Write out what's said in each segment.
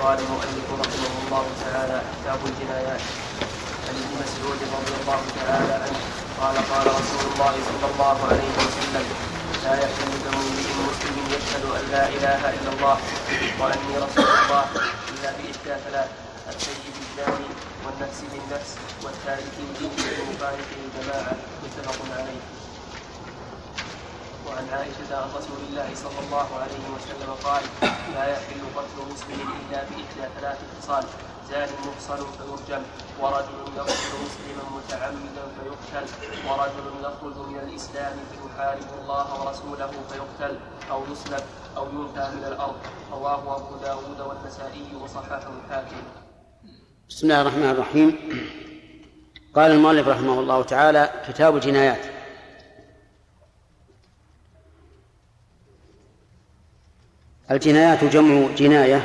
قال المؤلف رحمه الله تعالى كتاب الجنايات عن ابن مسعود رضي الله تعالى عنه قال قال رسول الله صلى الله عليه وسلم لا يحل دم امرئ مسلم يشهد أن لا إله إلا الله وأني رسول الله إلا بإحدى ثلاث السيد الزاني والنفس بالنفس والتارك لدينه المفارق للجماعة. متفق عليه. وعن عائشة عن رسول الله صلى الله عليه وسلم قال لا يحل قتل مسلم إلا بإحدى ثلاث خصال زان محصن فيرجم ورجل يقتل مسلما متعمدا فيقتل ورجل يخرج من الإسلام فيحارب الله ورسوله فيقتل أو يسلب أو ينفى من الأرض. رواه أبو داود والنسائي وصححه الحاكم. بسم الله الرحمن الرحيم. قال المؤلف رحمه الله تعالى كتاب الجنايات. الجنايات جمع جناية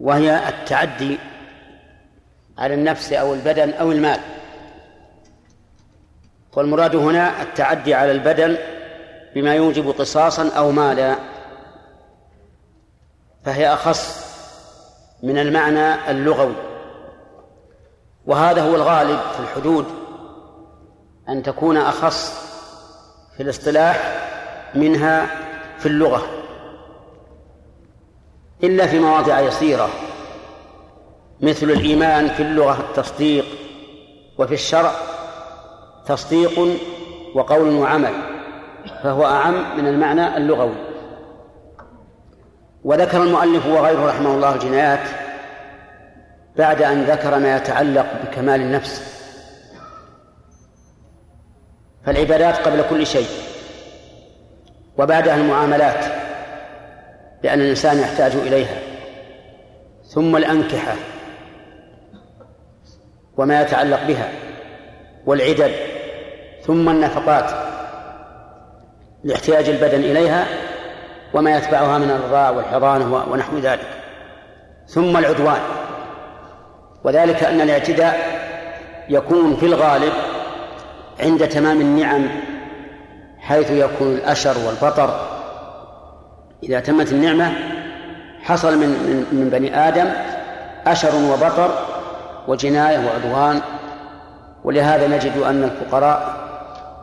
وهي التعدي على النفس أو البدن أو المال. والمراد هنا التعدي على البدن بما يوجب قصاصا أو مالا فهي أخص من المعنى اللغوي. وهذا هو الغالب في الحدود أن تكون أخص في الاصطلاح منها في اللغة إلا في مواضع يسيرة مثل الإيمان في اللغة التصديق وفي الشرع تصديق وقول وعمل فهو أعم من المعنى اللغوي. وذكر المؤلف وغيره رحمه الله الجنايات بعد أن ذكر ما يتعلق بكمال النفس. فالعبادات قبل كل شيء. وبعدها المعاملات لأن الإنسان يحتاج إليها. ثم الأنكحة وما يتعلق بها والعدد ثم النفقات لاحتياج البدن إليها وما يتبعها من الرضاع والحضانة ونحو ذلك. ثم العدوان وذلك أن الاعتداء يكون في الغالب عند تمام النعم حيث يكون الأشر والبطر إذا تمت النعمة حصل من من, من بني آدم أشر وبطر وجناية وعدوان ولهذا نجد أن الفقراء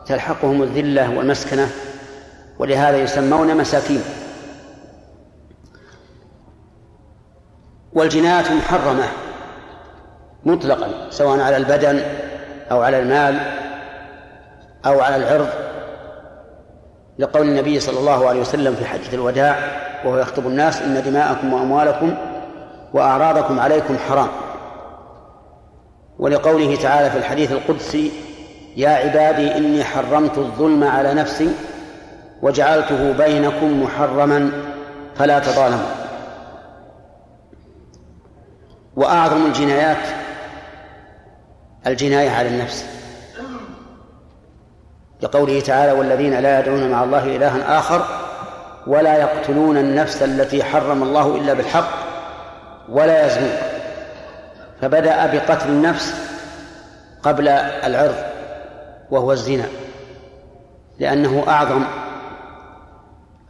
تلحقهم الذلة والمسكنة ولهذا يسمون مساكين. والجنايات محرمة مطلقا سواء على البدن أو على المال أو على العرض. لقول النبي صلى الله عليه وسلم في حجة الوداع وهو يخطب الناس إن دماءكم وأموالكم وأعراضكم عليكم حرام. ولقوله تعالى في الحديث القدسي يا عبادي إني حرمت الظلم على نفسي وجعلته بينكم محرما فلا تظالموا. وأعظم الجنايات الجناية على النفس. لقوله تعالى والذين لا يدعون مع الله إلها آخر ولا يقتلون النفس التي حرم الله إلا بالحق ولا يزنون. فبدأ بقتل النفس قبل العرض وهو الزنا لأنه أعظم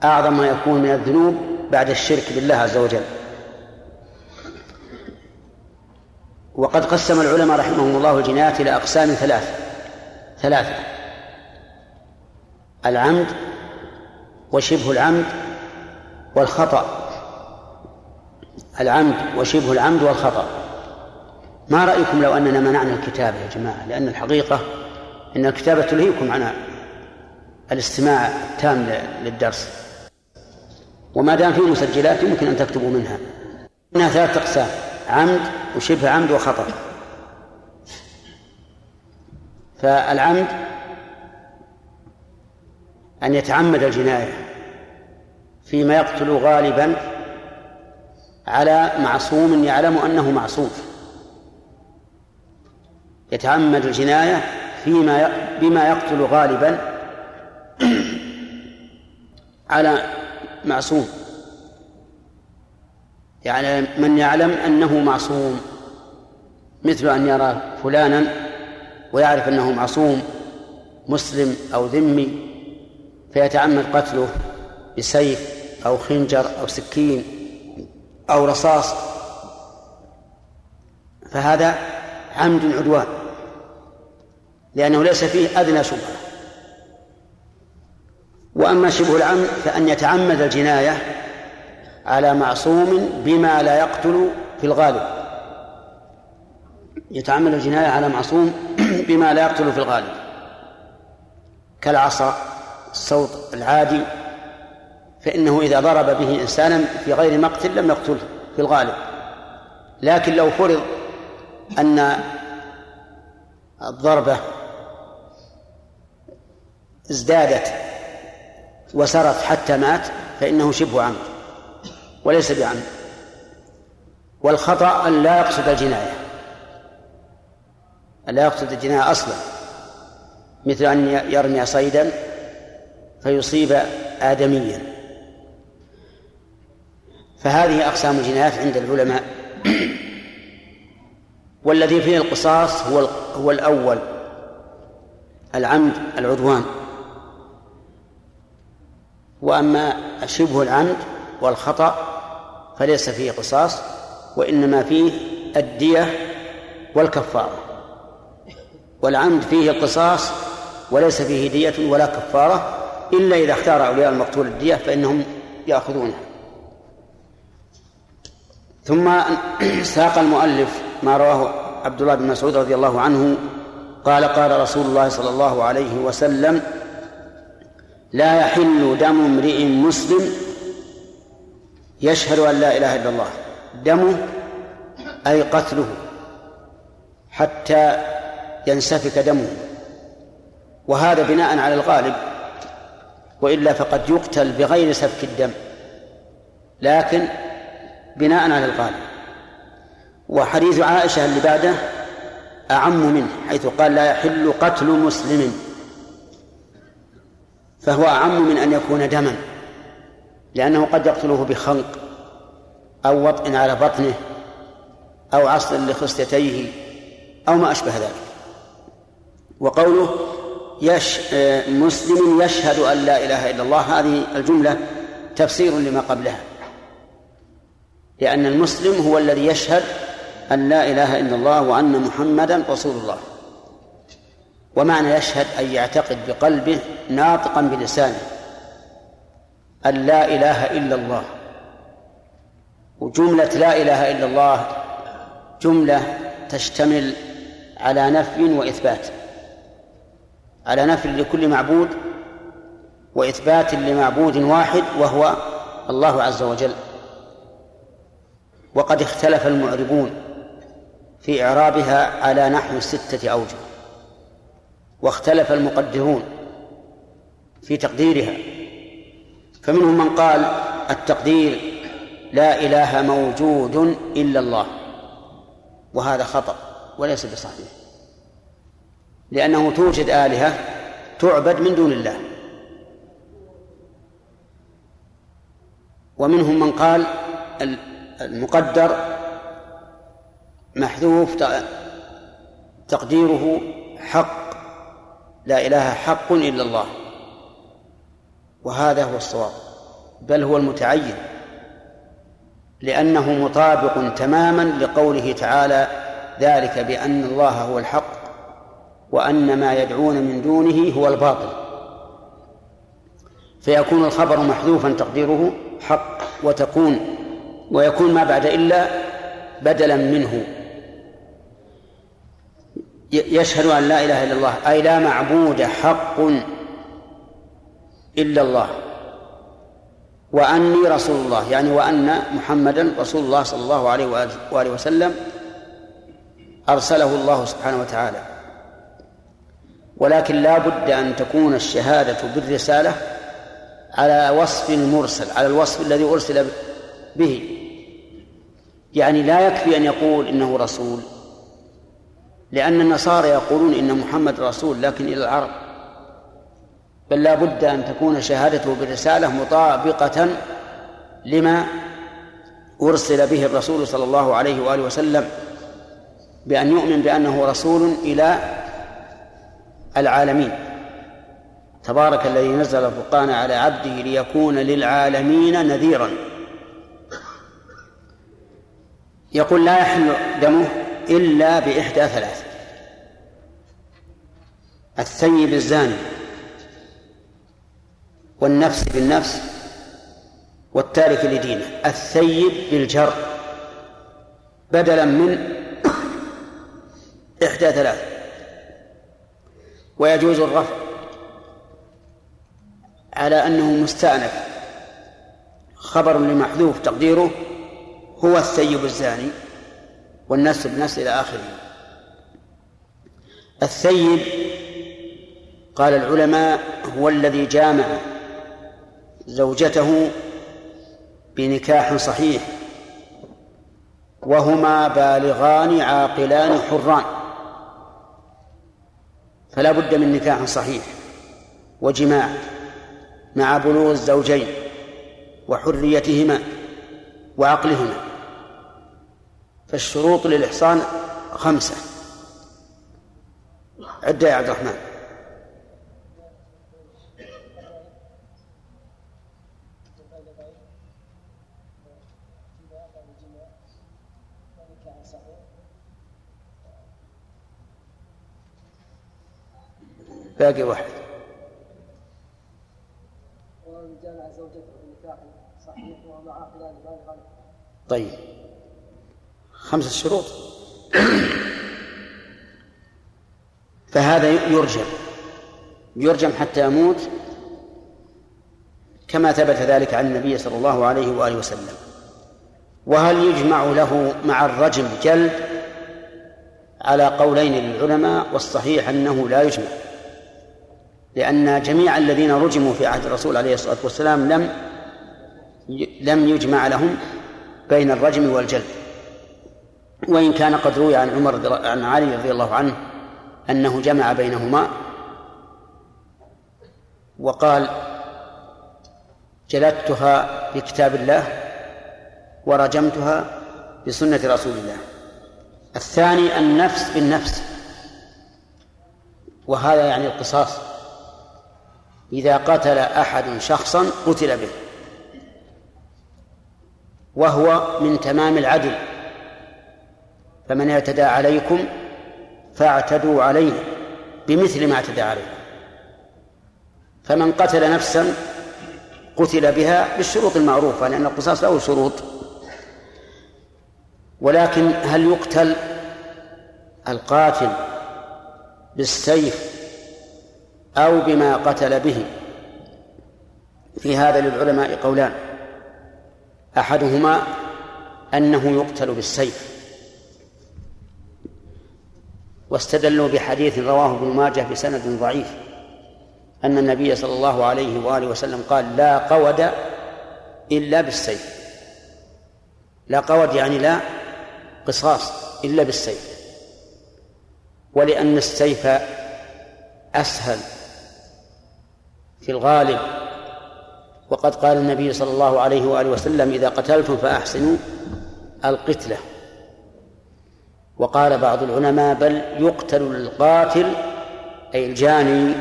أعظم ما يكون من الذنوب بعد الشرك بالله عز وجل. وقد قسم العلماء رحمهم الله الجنايات إلى أقسام ثلاث ثلاثة. العمد وشبه العمد والخطأ. العمد وشبه العمد والخطأ. ما رأيكم لو أننا منعنا الكتابة يا جماعة؟ لأن الحقيقة أن الكتابة تلهيكم عن الاستماع التام للدرس. وما دام في مسجلات يمكن أن تكتبوا منها. إنها ثلاثة أقسام عمد وشبه عمد وخطأ. فالعمد أن يتعمد الجناية فيما يقتل غالبا على معصوم يعلم أنه معصوم. يتعمد الجناية فيما بما يقتل غالبا على معصوم. يعني من يعلم أنه معصوم مثل أن يرى فلانا ويعرف أنه معصوم مسلم أو ذمي. فيتعمد قتله بسيف أو خنجر أو سكين أو رصاص. فهذا عمد عدوان لأنه ليس فيه أدنى شبهة. وأما شبه العمد فأن يتعمد الجناية على معصوم بما لا يقتل في الغالب. يتعمد الجناية على معصوم بما لا يقتل في الغالب كالعصا الصوت العادي فإنه إذا ضرب به إنسانا في غير مقتل لم يقتله في الغالب. لكن لو فرض أن الضربة ازدادت وسرت حتى مات فإنه شبه عمد وليس بعمد. والخطأ أن لا يقصد الجناية أن لا يقصد الجناية أصلا مثل أن يرمي صيدا فيصيب آدميا. فهذه أقسام الجنايات عند العلماء. والذي فيه القصاص هو هو الأول العمد العدوان. وأما شبه العمد والخطأ فليس فيه قصاص وإنما فيه الدية والكفارة. والعمد فيه القصاص وليس فيه دية ولا كفارة إلا إذا اختار أولياء المقتول الدية فإنهم يأخذونها. ثم ساق المؤلف ما رواه عبد الله بن مسعود رضي الله عنه قال قال رسول الله صلى الله عليه وسلم لا يحل دم امرئ مسلم يشهد أن لا إله إلا الله. دمه أي قتله حتى ينسفك دمه. وهذا بناء على الغالب وإلا فقد يقتل بغير سفك الدم لكن بناء على الغالب. وحديث عائشة اللي بعده أعم منه حيث قال لا يحل قتل مسلم. فهو أعم من أن يكون دما لأنه قد يقتله بخنق أو وطء على بطنه أو عصر لخصيتيه أو ما أشبه ذلك. وقوله يش مسلم يشهد أن لا إله إلا الله. هذه الجملة تفسير لما قبلها. لأن المسلم هو الذي يشهد أن لا إله إلا الله وأن محمدا رسول الله. ومعنى يشهد أن يعتقد بقلبه ناطقا بلسانه أن لا إله إلا الله. وجملة لا إله إلا الله جملة تشتمل على نفي وإثبات. على نفي لكل معبود وإثبات لمعبود واحد وهو الله عز وجل. وقد اختلف المعربون في إعرابها على نحو ستة أوجه واختلف المقدرون في تقديرها. فمنهم من قال التقدير لا إله موجود إلا الله وهذا خطأ وليس بصحيح. لأنه توجد آلهة تعبد من دون الله. ومنهم من قال المقدر محذوف تقديره حق. لا إله حق إلا الله. وهذا هو الصواب. بل هو المتعين. لأنه مطابق تماما لقوله تعالى ذلك بأن الله هو الحق وأن ما يدعون من دونه هو الباطل. فيكون الخبر محذوفا تقديره حق وتكون ويكون ما بعد إلا بدلا منه. يشهد أن لا إله إلا الله أي لا معبود حق إلا الله. وأني رسول الله يعني وأن محمدا رسول الله صلى الله عليه وآله وسلم أرسله الله سبحانه وتعالى. ولكن لا بد أن تكون الشهادة بالرسالة على وصف المرسل على الوصف الذي أرسل به. يعني لا يكفي أن يقول إنه رسول لأن النصارى يقولون إن محمد رسول لكن إلى العرب. بل لا بد أن تكون شهادته بالرسالة مطابقة لما أرسل به الرسول صلى الله عليه وآله وسلم بأن يؤمن بأنه رسول إلى العالمين. تبارك الذي نزل الفرقان على عبده ليكون للعالمين نذيرا. يقول لا يحل دمه إلا بإحدى ثلاث. الثيب الزاني والنفس بالنفس والتارك لدينه. الثيب بالجر. بدلا من إحدى ثلاث. ويجوز الرفع على أنه مستأنف. خبر لمحذوف تقديره هو الثيب الزاني والنفس بالنفس إلى آخره. الثيب قال العلماء هو الذي جامع زوجته بنكاح صحيح وهما بالغان عاقلان حران. فلا بد من نكاح صحيح وجماع مع بلوغ الزوجين وحريتهما وعقلهما. فالشروط للإحصان خمسة. عدة يا عبد الرحمن. باقي واحد. طيب. خمسة شروط. فهذا يرجم. يرجم حتى يموت كما ثبت ذلك عن النبي صلى الله عليه وآله وسلم. وهل يجمع له مع الرجم جلد على قولين للعلماء والصحيح أنه لا يجمع؟ لأن جميع الذين رجموا في عهد الرسول عليه الصلاة والسلام لم لم يجمع لهم بين الرجم والجلد. وإن كان قد روي عن عمر عن علي رضي الله عنه أنه جمع بينهما وقال جلدتها بكتاب الله ورجمتها بسنة رسول الله. الثاني النفس بالنفس. وهذا يعني القصاص. إذا قتل أحد شخصا قتل به. وهو من تمام العدل. فمن اعتدى عليكم فاعتدوا عليه بمثل ما اعتدى عليكم. فمن قتل نفسا قتل بها بالشروط المعروفة لأن القصاص له شروط. ولكن هل يقتل القاتل بالسيف أو بما قتل به. في هذا للعلماء قولان. أحدهما أنه يقتل بالسيف. واستدلوا بحديث رواه ابن ماجه بسند ضعيف. أن النبي صلى الله عليه وآله وسلم قال لا قود إلا بالسيف. لا قود يعني لا قصاص إلا بالسيف. ولأن السيف أسهل في الغالب. وقد قال النبي صلى الله عليه وآله وسلم إذا قتلتم فأحسنوا القتلة. وقال بعض العلماء بل يقتل القاتل أي الجاني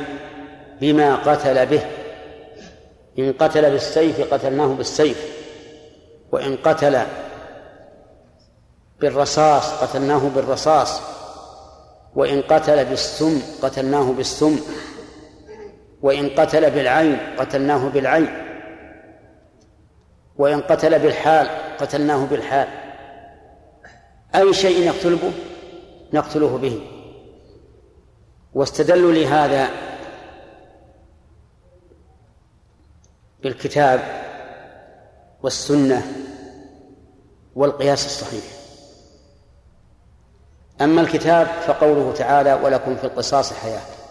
بما قتل به. إن قتل بالسيف قتلناه بالسيف وإن قتل بالرصاص قتلناه بالرصاص وإن قتل بالسم قتلناه بالسم. وإن قتل بالعين قتلناه بالعين. وإن قتل بالحال قتلناه بالحال. أي شيء نقتل به نقتله به. واستدلوا لهذا بالكتاب والسنة والقياس الصحيح. أما الكتاب فقوله تعالى ولكم في القصاص حياة.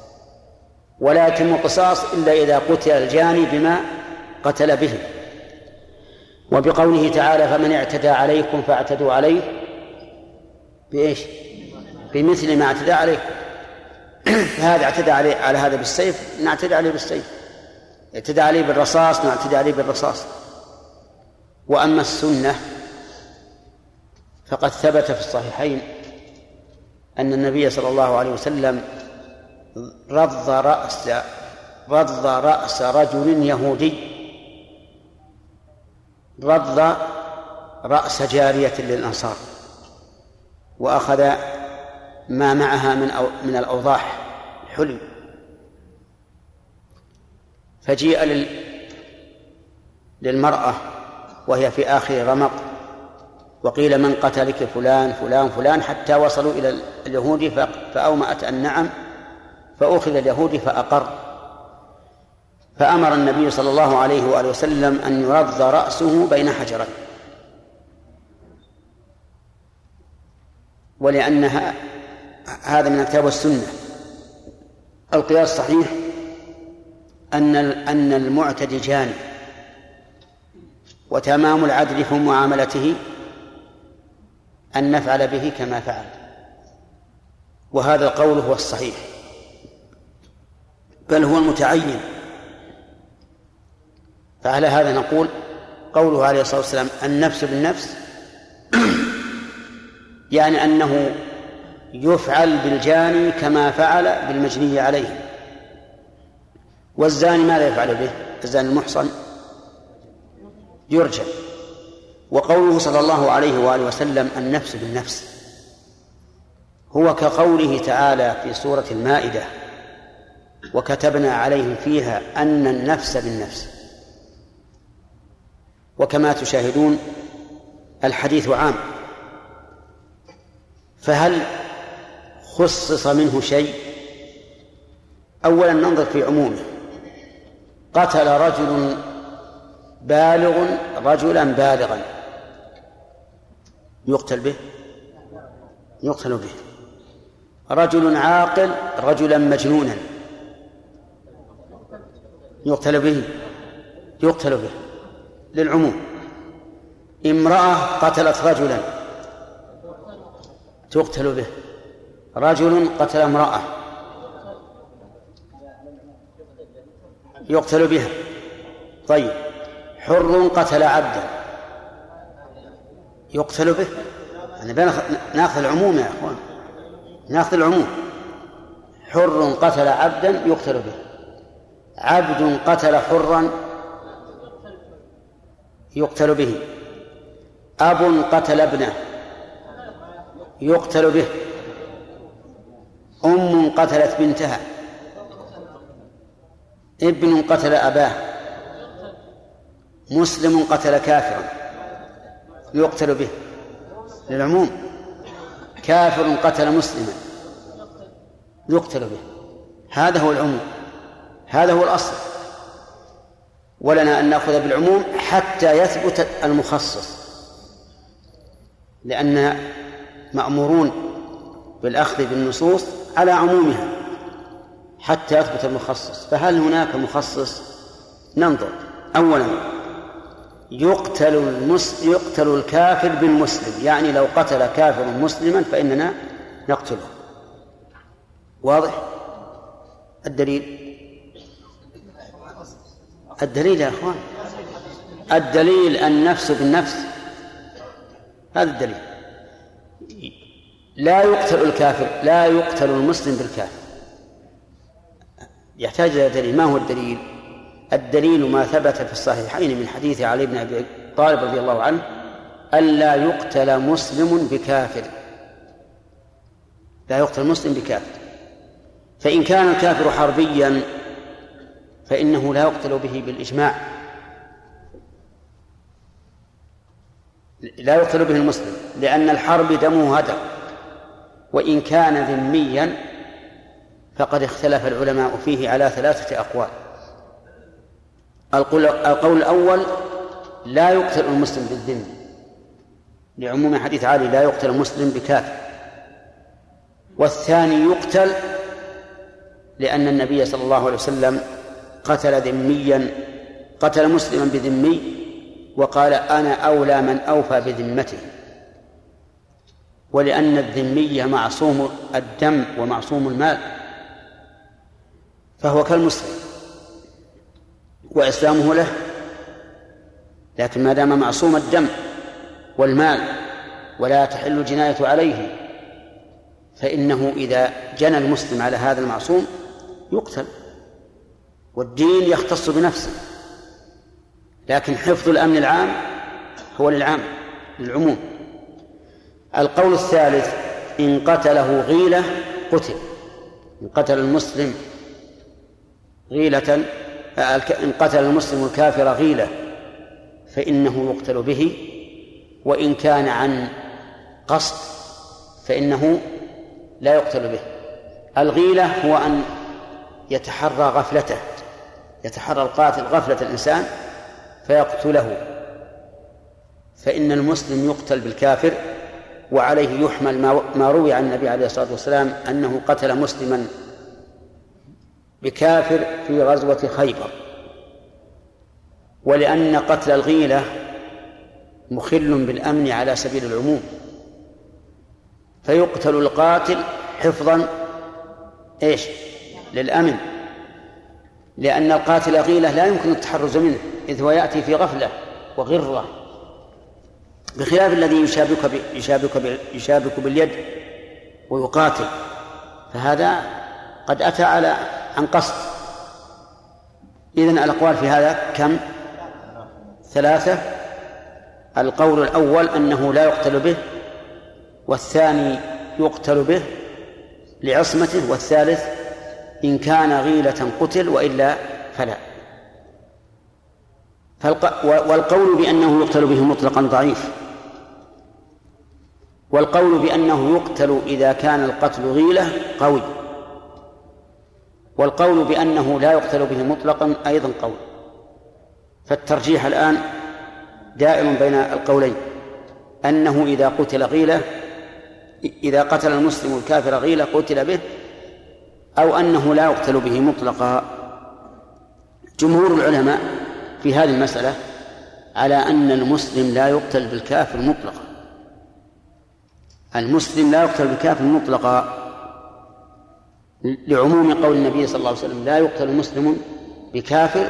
ولا يتم القصاص إلا إذا قتل الجاني بما قتل به. وبقوله تعالى فمن اعتدى عليكم فاعتدوا عليه بإيش؟ بمثل ما اعتدى عليكم. فهذا اعتدى عليه على هذا بالسيف نعتدي عليه بالسيف. اعتدى عليه بالرصاص نعتدي عليه بالرصاص. وأما السنة فقد ثبت في الصحيحين أن النبي صلى الله عليه وسلم رض رأس رض رأس رجل يهودي. رض رأس جارية للأنصار وأخذ ما معها من أو من الأوضاح حلم فجيء لل للمرأة وهي في آخر رمق وقيل من قتلك فلان فلان فلان حتى وصلوا إلى اليهود فأومأت أن نعم فأخذ اليهودي فأقر. فأمر النبي صلى الله عليه وآله وسلم أن يرض رأسه بين حجرين. ولأنها هذا من الكتاب والسنة. القياس صحيح أن أن المعتدي جاني وتمام العدل في معاملته أن نفعل به كما فعل. وهذا القول هو الصحيح. بل هو المتعين. فعلى هذا نقول قوله عليه الصلاة والسلام النفس بالنفس يعني أنه يفعل بالجاني كما فعل بالمجني عليه. والزاني ماذا يفعل به؟ الزاني المحصن يرجع وقوله صلى الله عليه وآله وسلم النفس بالنفس هو كقوله تعالى في سورة المائدة وكتبنا عليهم فيها أن النفس بالنفس. وكما تشاهدون الحديث عام. فهل خصص منه شيء؟ أولا ننظر في عمومه. قتل رجل بالغ رجلا بالغا. يقتل به؟ يقتل به. رجل عاقل رجلا مجنونا. يقتل به يقتل به للعموم. امرأة قتلت رجلا تقتل به. رجل قتل امرأة يقتل بها. طيب حر قتل عبدا يقتل به. يعني ناخذ العموم يا إخوان ناخذ العموم. حر قتل عبدا يقتل به. عبد قتل حرا يقتل به. أب قتل ابنه يقتل به. أم قتلت بنتها. ابن قتل أباه. مسلم قتل كافرا يقتل به. للعموم كافر قتل مسلما يقتل به. هذا هو العموم. هذا هو الأصل. ولنا أن نأخذ بالعموم حتى يثبت المخصص. لأن مأمورون بالأخذ بالنصوص على عمومها حتى يثبت المخصص. فهل هناك مخصص؟ ننظر. أولا يقتل المس... يقتل الكافر بالمسلم. يعني لو قتل كافر مسلما فإننا نقتله. واضح؟ الدليل؟ الدليل يا إخوان. الدليل النفس بالنفس هذا الدليل. لا يقتل الكافر لا يقتل المسلم بالكافر. يحتاج إلى دليل. ما هو الدليل؟ الدليل ما ثبت في الصحيحين من حديث علي بن أبي طالب رضي الله عنه ألا يقتل مسلم بكافر. لا يقتل مسلم بكافر. فإن كان الكافر حربيا فإنه لا يقتل به بالإجماع. لا يقتل به المسلم لأن الحرب دمه هدر. وإن كان ذميا فقد اختلف العلماء فيه على ثلاثة أقوال. القول الأول لا يقتل المسلم بالذم. لعموم حديث علي لا يقتل المسلم بكافر. والثاني يقتل لأن النبي صلى الله عليه وسلم قتل ذميا قتل مسلما بذمي وقال أنا أولى من أوفى بذمته. ولأن الذمي معصوم الدم ومعصوم المال فهو كالمسلم وإسلامه له. لكن ما دام معصوم الدم والمال ولا تحل الجناية عليه فإنه إذا جنى المسلم على هذا المعصوم يقتل. والدين يختص بنفسه. لكن حفظ الأمن العام هو للعام للعموم. القول الثالث إن قتله غيلة قتل. إن قتل المسلم غيلة إن قتل المسلم الكافر غيلة فإنه يقتل به. وإن كان عن قصد فإنه لا يقتل به. الغيلة هو أن يتحرى غفلته. يتحرى القاتل غفلة الإنسان فيقتله. فإن المسلم يقتل بالكافر وعليه يحمل ما روي عن النبي عليه الصلاة والسلام أنه قتل مسلما بكافر في غزوة خيبر. ولأن قتل الغيلة مخل بالأمن على سبيل العموم. فيقتل القاتل حفظا إيش؟ للأمن. لأن القاتل غيلة لا يمكن التحرز منه إذ هو يأتي في غفلة وغرة. بخلاف الذي يشابك يشابك يشابك باليد ويقاتل فهذا قد أتى على عن قصد. إذن الأقوال في هذا كم؟ ثلاثة. القول الأول أنه لا يقتل به والثاني يقتل به لعصمته والثالث إن كان غيلة قتل وإلا فلا. والقول بأنه يقتل به مطلقا ضعيف. والقول بأنه يقتل إذا كان القتل غيلة قوي. والقول بأنه لا يقتل به مطلقا أيضا قوي. فالترجيح الآن دائر بين القولين. أنه إذا قتل غيلة إذا قتل المسلم الكافر غيلة قتل به أو أنه لا يقتل به مطلقا. جمهور العلماء في هذه المسألة على أن المسلم لا يقتل بالكافر مطلقا. المسلم لا يقتل بالكافر مطلقا لعموم قول النبي صلى الله عليه وسلم لا يقتل مسلم بكافر.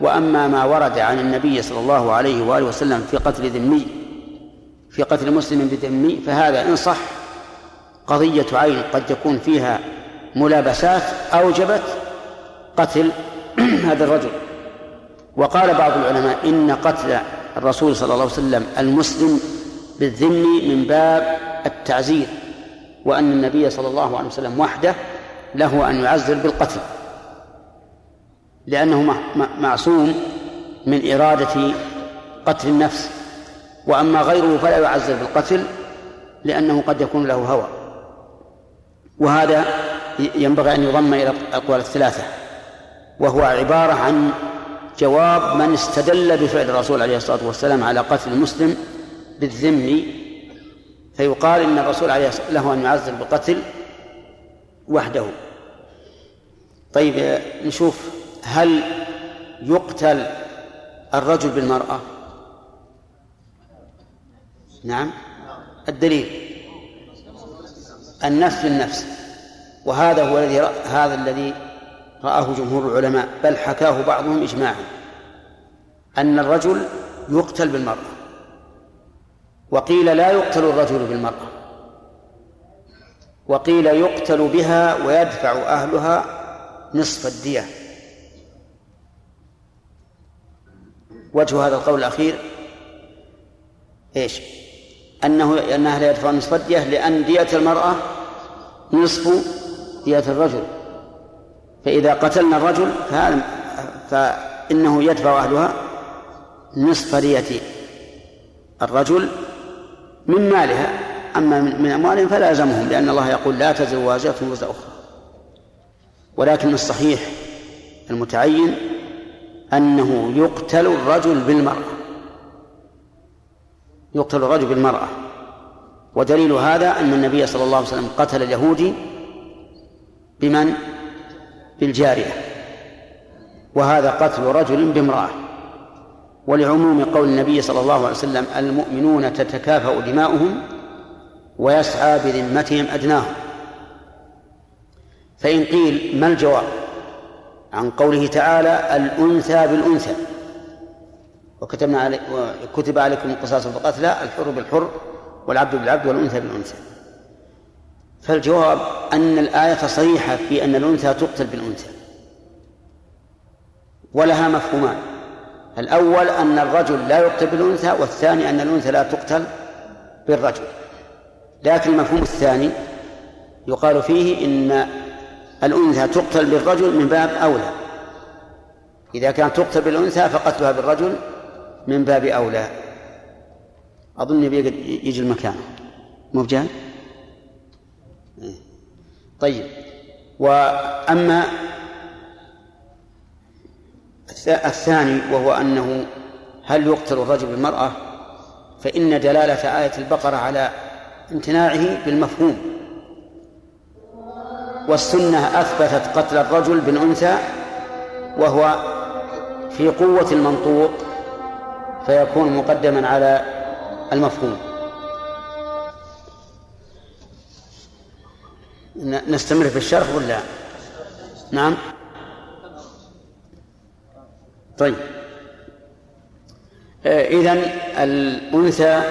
وأما ما ورد عن النبي صلى الله عليه وآله وسلم في قتل ذمي في قتل مسلم بذمي فهذا إن صح قضية عين قد يكون فيها ملابسات أوجبت قتل هذا الرجل. وقال بعض العلماء إن قتل الرسول صلى الله عليه وسلم المسلم بالذم من باب التعزير وأن النبي صلى الله عليه وسلم وحده له أن يعزر بالقتل. لأنه معصوم من إرادة قتل النفس. وأما غيره فلا يعزر بالقتل لأنه قد يكون له هوى. وهذا ينبغي أن يضم إلى الأقوال الثلاثة وهو عبارة عن جواب من استدل بفعل الرسول عليه الصلاة والسلام على قتل المسلم بالذم. فيقال إن الرسول عليه الصلاة له أن يعزل بالقتل وحده. طيب نشوف هل يقتل الرجل بالمرأة؟ نعم. الدليل النفس بالنفس وهذا هو الذي هذا الذي رآه جمهور العلماء بل حكاه بعضهم إجماعا أن الرجل يقتل بالمرأة وقيل لا يقتل الرجل بالمرأة وقيل يقتل بها ويدفع أهلها نصف الدية وجه هذا القول الأخير إيش؟ أنه أنها لا يدفع نصف الدية لأن دية المرأة نصف دية الرجل. فإذا قتلنا الرجل فإنه يدفع أهلها نصف دية الرجل من مالها. أما من أموالهم فلا يلزمهم لأن الله يقول لا تزر وازرة وزر أخرى. ولكن الصحيح المتعين أنه يقتل الرجل بالمرأة. يقتل الرجل بالمرأة. ودليل هذا أن النبي صلى الله عليه وسلم قتل اليهودي بمن؟ بالجارية. وهذا قتل رجل بامرأة. ولعموم قول النبي صلى الله عليه وسلم المؤمنون تتكافأ دماؤهم ويسعى بذمتهم أدناهم. فإن قيل ما الجواب؟ عن قوله تعالى الأنثى بالأنثى. وكتبنا علي وكتب عليكم القصاص في القتلى الحر بالحر والعبد بالعبد والأنثى بالأنثى. فالجواب أن الآية صريحة في أن الأنثى تقتل بالأنثى. ولها مفهومان. الأول أن الرجل لا يقتل بالأنثى والثاني أن الأنثى لا تقتل بالرجل. لكن المفهوم الثاني يقال فيه إن الأنثى تقتل بالرجل من باب أولى. إذا كانت تقتل بالأنثى فقتلها بالرجل من باب أولى. أظن يجي المكان. مو إيه. طيب. وأما الثاني وهو أنه هل يقتل الرجل بالمرأة؟ فإن دلالة آية البقرة على امتناعه بالمفهوم. والسنة أثبتت قتل الرجل بالأنثى وهو في قوة المنطوق فيكون مقدما على المفهوم. نستمر في الشرح ولا؟ نعم. طيب. آه، إذن الأنثى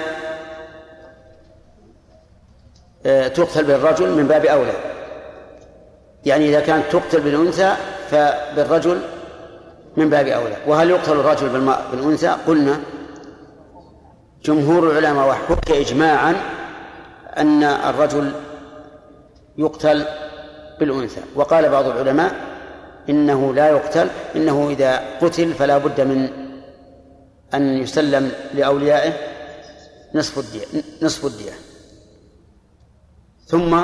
آه، تقتل بالرجل من باب أولى. يعني إذا كانت تقتل بالأنثى فبالرجل من باب أولى. وهل يقتل الرجل بالأنثى؟ قلنا. جمهور العلماء وحكي إجماعا أن الرجل يقتل بالأنثى. وقال بعض العلماء إنه لا يقتل إنه إذا قتل فلا بد من أن يسلم لأوليائه نصف الدية نصف الدية. ثم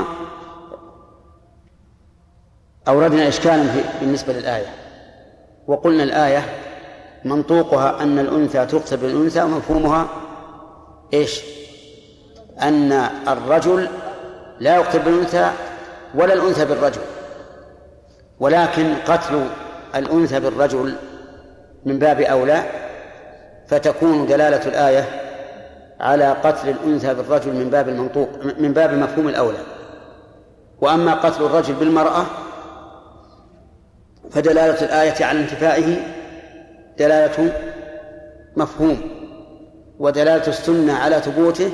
أوردنا إشكالا بالنسبة للآية. وقلنا الآية منطوقها أن الأنثى تقتل بالأنثى ومفهومها إيش؟ أن الرجل لا يقتل بالأنثى ولا الأنثى بالرجل ولكن قتل الأنثى بالرجل من باب أولى فتكون دلالة الآية على قتل الأنثى بالرجل من باب المنطوق من باب مفهوم الأولى. وأما قتل الرجل بالمرأة فدلالة الآية على انتفائه دلالة مفهوم ودلالة السنة على ثبوته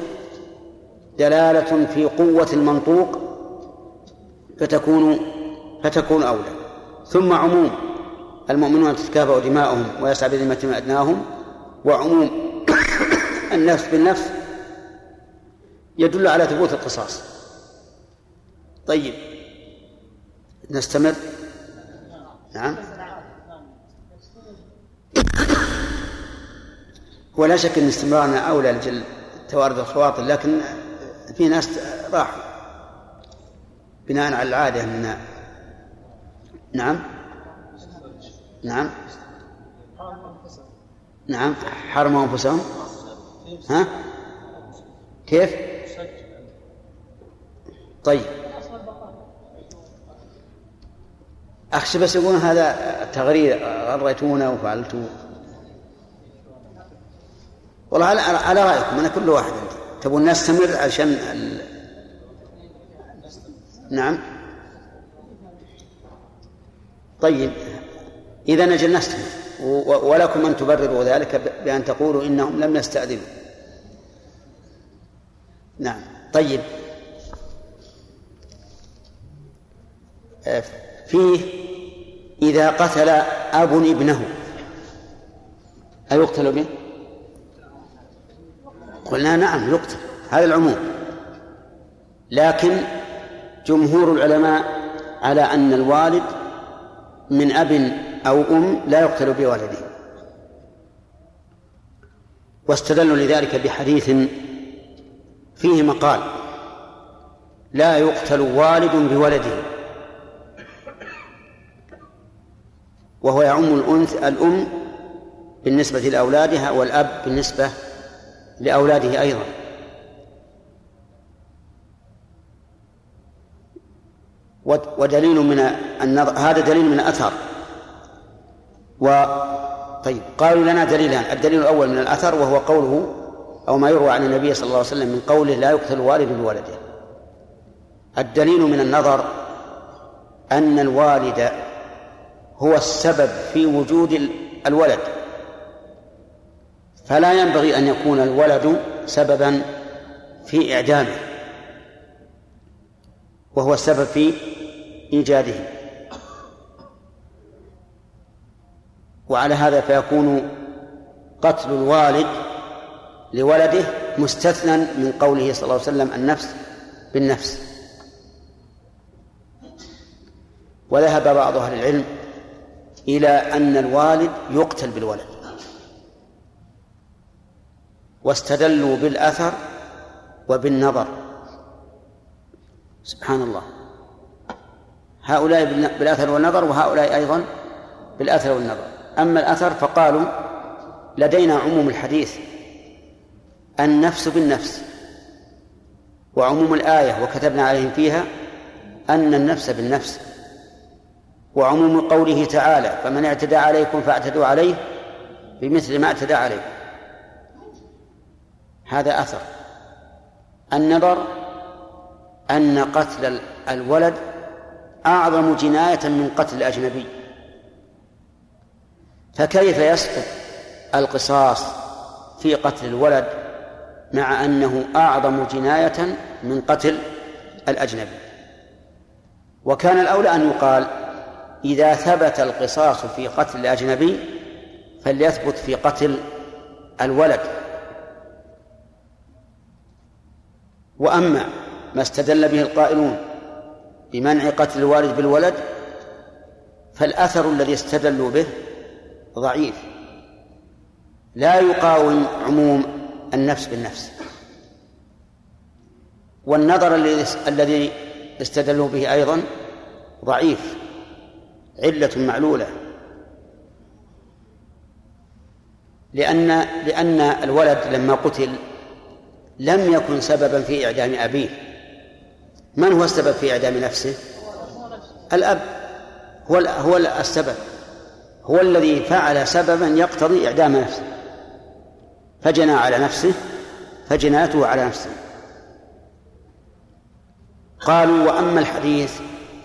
دلالة في قوة المنطوق فتكون فتكون أولى. ثم عموم المؤمنون تتكافأ دماؤهم ويسعى بذمة أدناهم وعموم النفس بالنفس يدل على ثبوت القصاص. طيب نستمر؟ نعم. ولا شك إن استمرارنا أولى لجل توارد الخواطر لكن في ناس راحوا بناء على العادة من نعم نعم نعم حرموا أنفسهم. ها؟ كيف؟ طيب. أخشى بس يقولون هذا تغرير غريتونا وفعلتوا. والله على, رأيكم أنا كل واحد تبون نستمر عشان ال... نعم. طيب إذا نجل نستمر ولكم أن تبرروا ذلك بأن تقولوا إنهم لم يستأذنوا. نعم. طيب. آه، فيه إذا قتل أب ابنه أيقتل به؟ قلنا نعم يقتل. هذا العموم. لكن جمهور العلماء على أن الوالد من أب أو أم لا يقتل بولده واستدلوا لذلك بحديث فيه مقال لا يقتل والد بولده. وهو يعم الأنثى الأم بالنسبة لأولادها والأب بالنسبة لأولاده أيضا. ودليل من النظر هذا دليل من الأثر. و طيب قالوا لنا دليلان. الدليل الأول من الأثر وهو قوله أو ما يروى عن النبي صلى الله عليه وسلم من قوله لا يقتل والد بولده الدليل من النظر أن الوالد هو السبب في وجود الولد. فلا ينبغي أن يكون الولد سببا في إعدامه وهو السبب في إيجاده. وعلى هذا فيكون قتل الوالد لولده مستثنى من قوله صلى الله عليه وسلم النفس بالنفس. وذهب بعض أهل العلم إلى أن الوالد يقتل بالولد. واستدلوا بالأثر وبالنظر. سبحان الله هؤلاء بالأثر والنظر وهؤلاء أيضا بالأثر والنظر. أما الأثر فقالوا لدينا عموم الحديث النفس بالنفس وعموم الآية وكتبنا عليهم فيها أن النفس بالنفس وعموم قوله تعالى فمن اعتدى عليكم فاعتدوا عليه بمثل ما اعتدى عليكم. هذا أثر. النظر أن قتل الولد أعظم جناية من قتل الأجنبي. فكيف يسقط القصاص في قتل الولد مع أنه أعظم جناية من قتل الأجنبي؟ وكان الأولى أن يقال إذا ثبت القصاص في قتل الأجنبي فليثبت في قتل الولد. وأما ما استدل به القائلون بمنع قتل الوالد بالولد فالأثر الذي استدلوا به ضعيف. لا يقاوم عموم النفس بالنفس. والنظر الذي استدلوا به أيضا ضعيف علة معلولة. لأن لأن الولد لما قتل لم يكن سببا في إعدام أبيه. من هو السبب في إعدام نفسه؟ الأب. هو هو السبب. هو الذي فعل سببا يقتضي إعدام نفسه. فجنى على نفسه فجناته على نفسه. قالوا وأما الحديث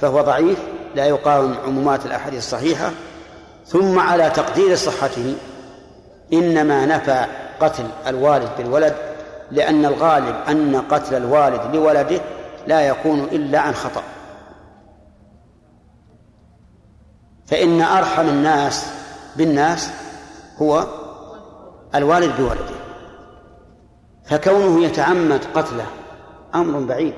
فهو ضعيف لا يقاوم عمومات الأحاديث الصحيحة. ثم على تقدير صحته إنما نفى قتل الوالد بالولد لأن الغالب أن قتل الوالد لولده لا يكون إلا عن خطأ. فإن أرحم الناس بالناس هو الوالد بولده. فكونه يتعمد قتله أمر بعيد.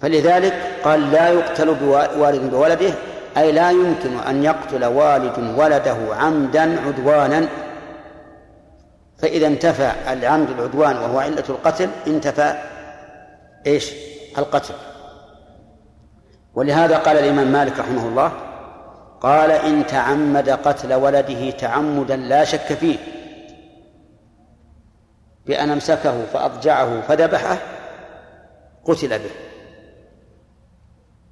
فلذلك قال لا يقتل والد بولده أي لا يمكن أن يقتل والد ولده عمدا عدوانا فإذا انتفى العمد العدوان وهو علة القتل انتفى إيش؟ القتل ولهذا قال الإمام مالك رحمه الله قال إن تعمد قتل ولده تعمدا لا شك فيه بأن أمسكه فأضجعه فذبحه قتل به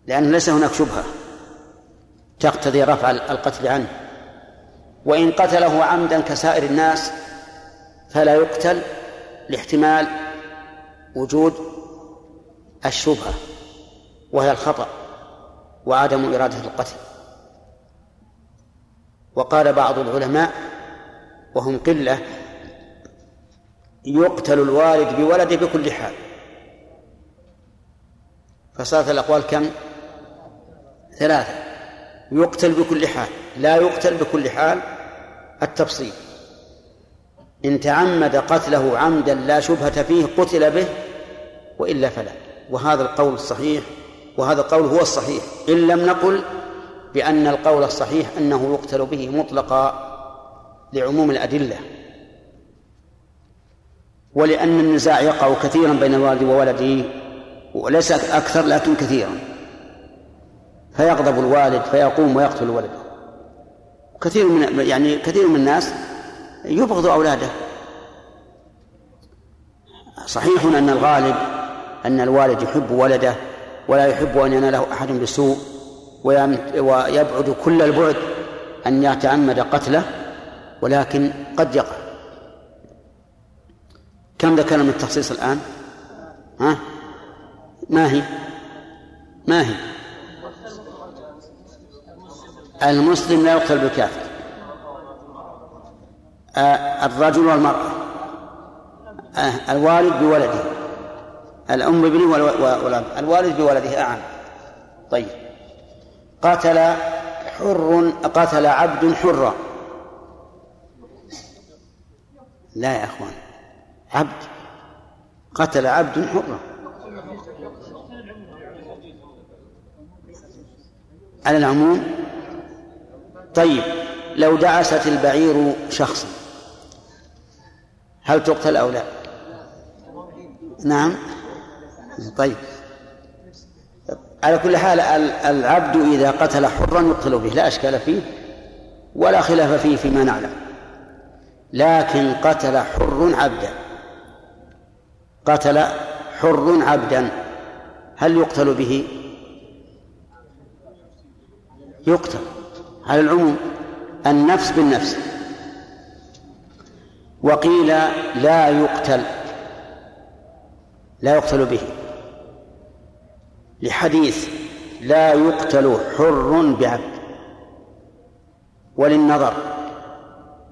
لأن ليس هناك شبهة تقتضي رفع القتل عنه وإن قتله عمدا كسائر الناس فلا يقتل لاحتمال وجود الشبهة وهي الخطأ وعدم إرادة القتل. وقال بعض العلماء وهم قلة يقتل الوالد بولده بكل حال. فصارت الأقوال كم؟ ثلاثة. يقتل بكل حال. لا يقتل بكل حال التفصيل إن تعمد قتله عمدا لا شبهة فيه قتل به وإلا فلا. وهذا القول الصحيح وهذا القول هو الصحيح. إن لم نقل بأن القول الصحيح أنه يقتل به مطلقا لعموم الأدلة ولأن النزاع يقع كثيرا بين الوالد وولده وليس أكثر لكن كثيرا. فيغضب الوالد فيقوم ويقتل ولده. كثير من يعني كثير من الناس يبغض أولاده صحيح أن الغالب أن الوالد يحب ولده ولا يحب أن يناله أحد بسوء ويبعد كل البعد أن يتعمد قتله ولكن قد يقع كم ذكرنا من التخصيص الآن؟ ها؟ ما هي؟ ما هي؟ المسلم لا يقتل بالكافر آه، الرجل والمرأة. آه، الوالد بولده. الأم بابنه والأب. الوالد بولده أعم. طيب. قتل حر قتل عبد حرا. لا يا أخوان. عبد. قتل عبد حرا. على العموم. طيب. لو دعست البعير شخصا. هل تقتل أو لا؟ نعم. طيب. على كل حال العبد إذا قتل حرا يقتل به لا أشكال فيه ولا خلاف فيه فيما نعلم. لكن قتل حر عبدا. قتل حر عبدا هل يقتل به؟ يقتل. على العموم النفس بالنفس. وقيل لا يقتل لا يقتل به لحديث لا يقتل حر بعبد وللنظر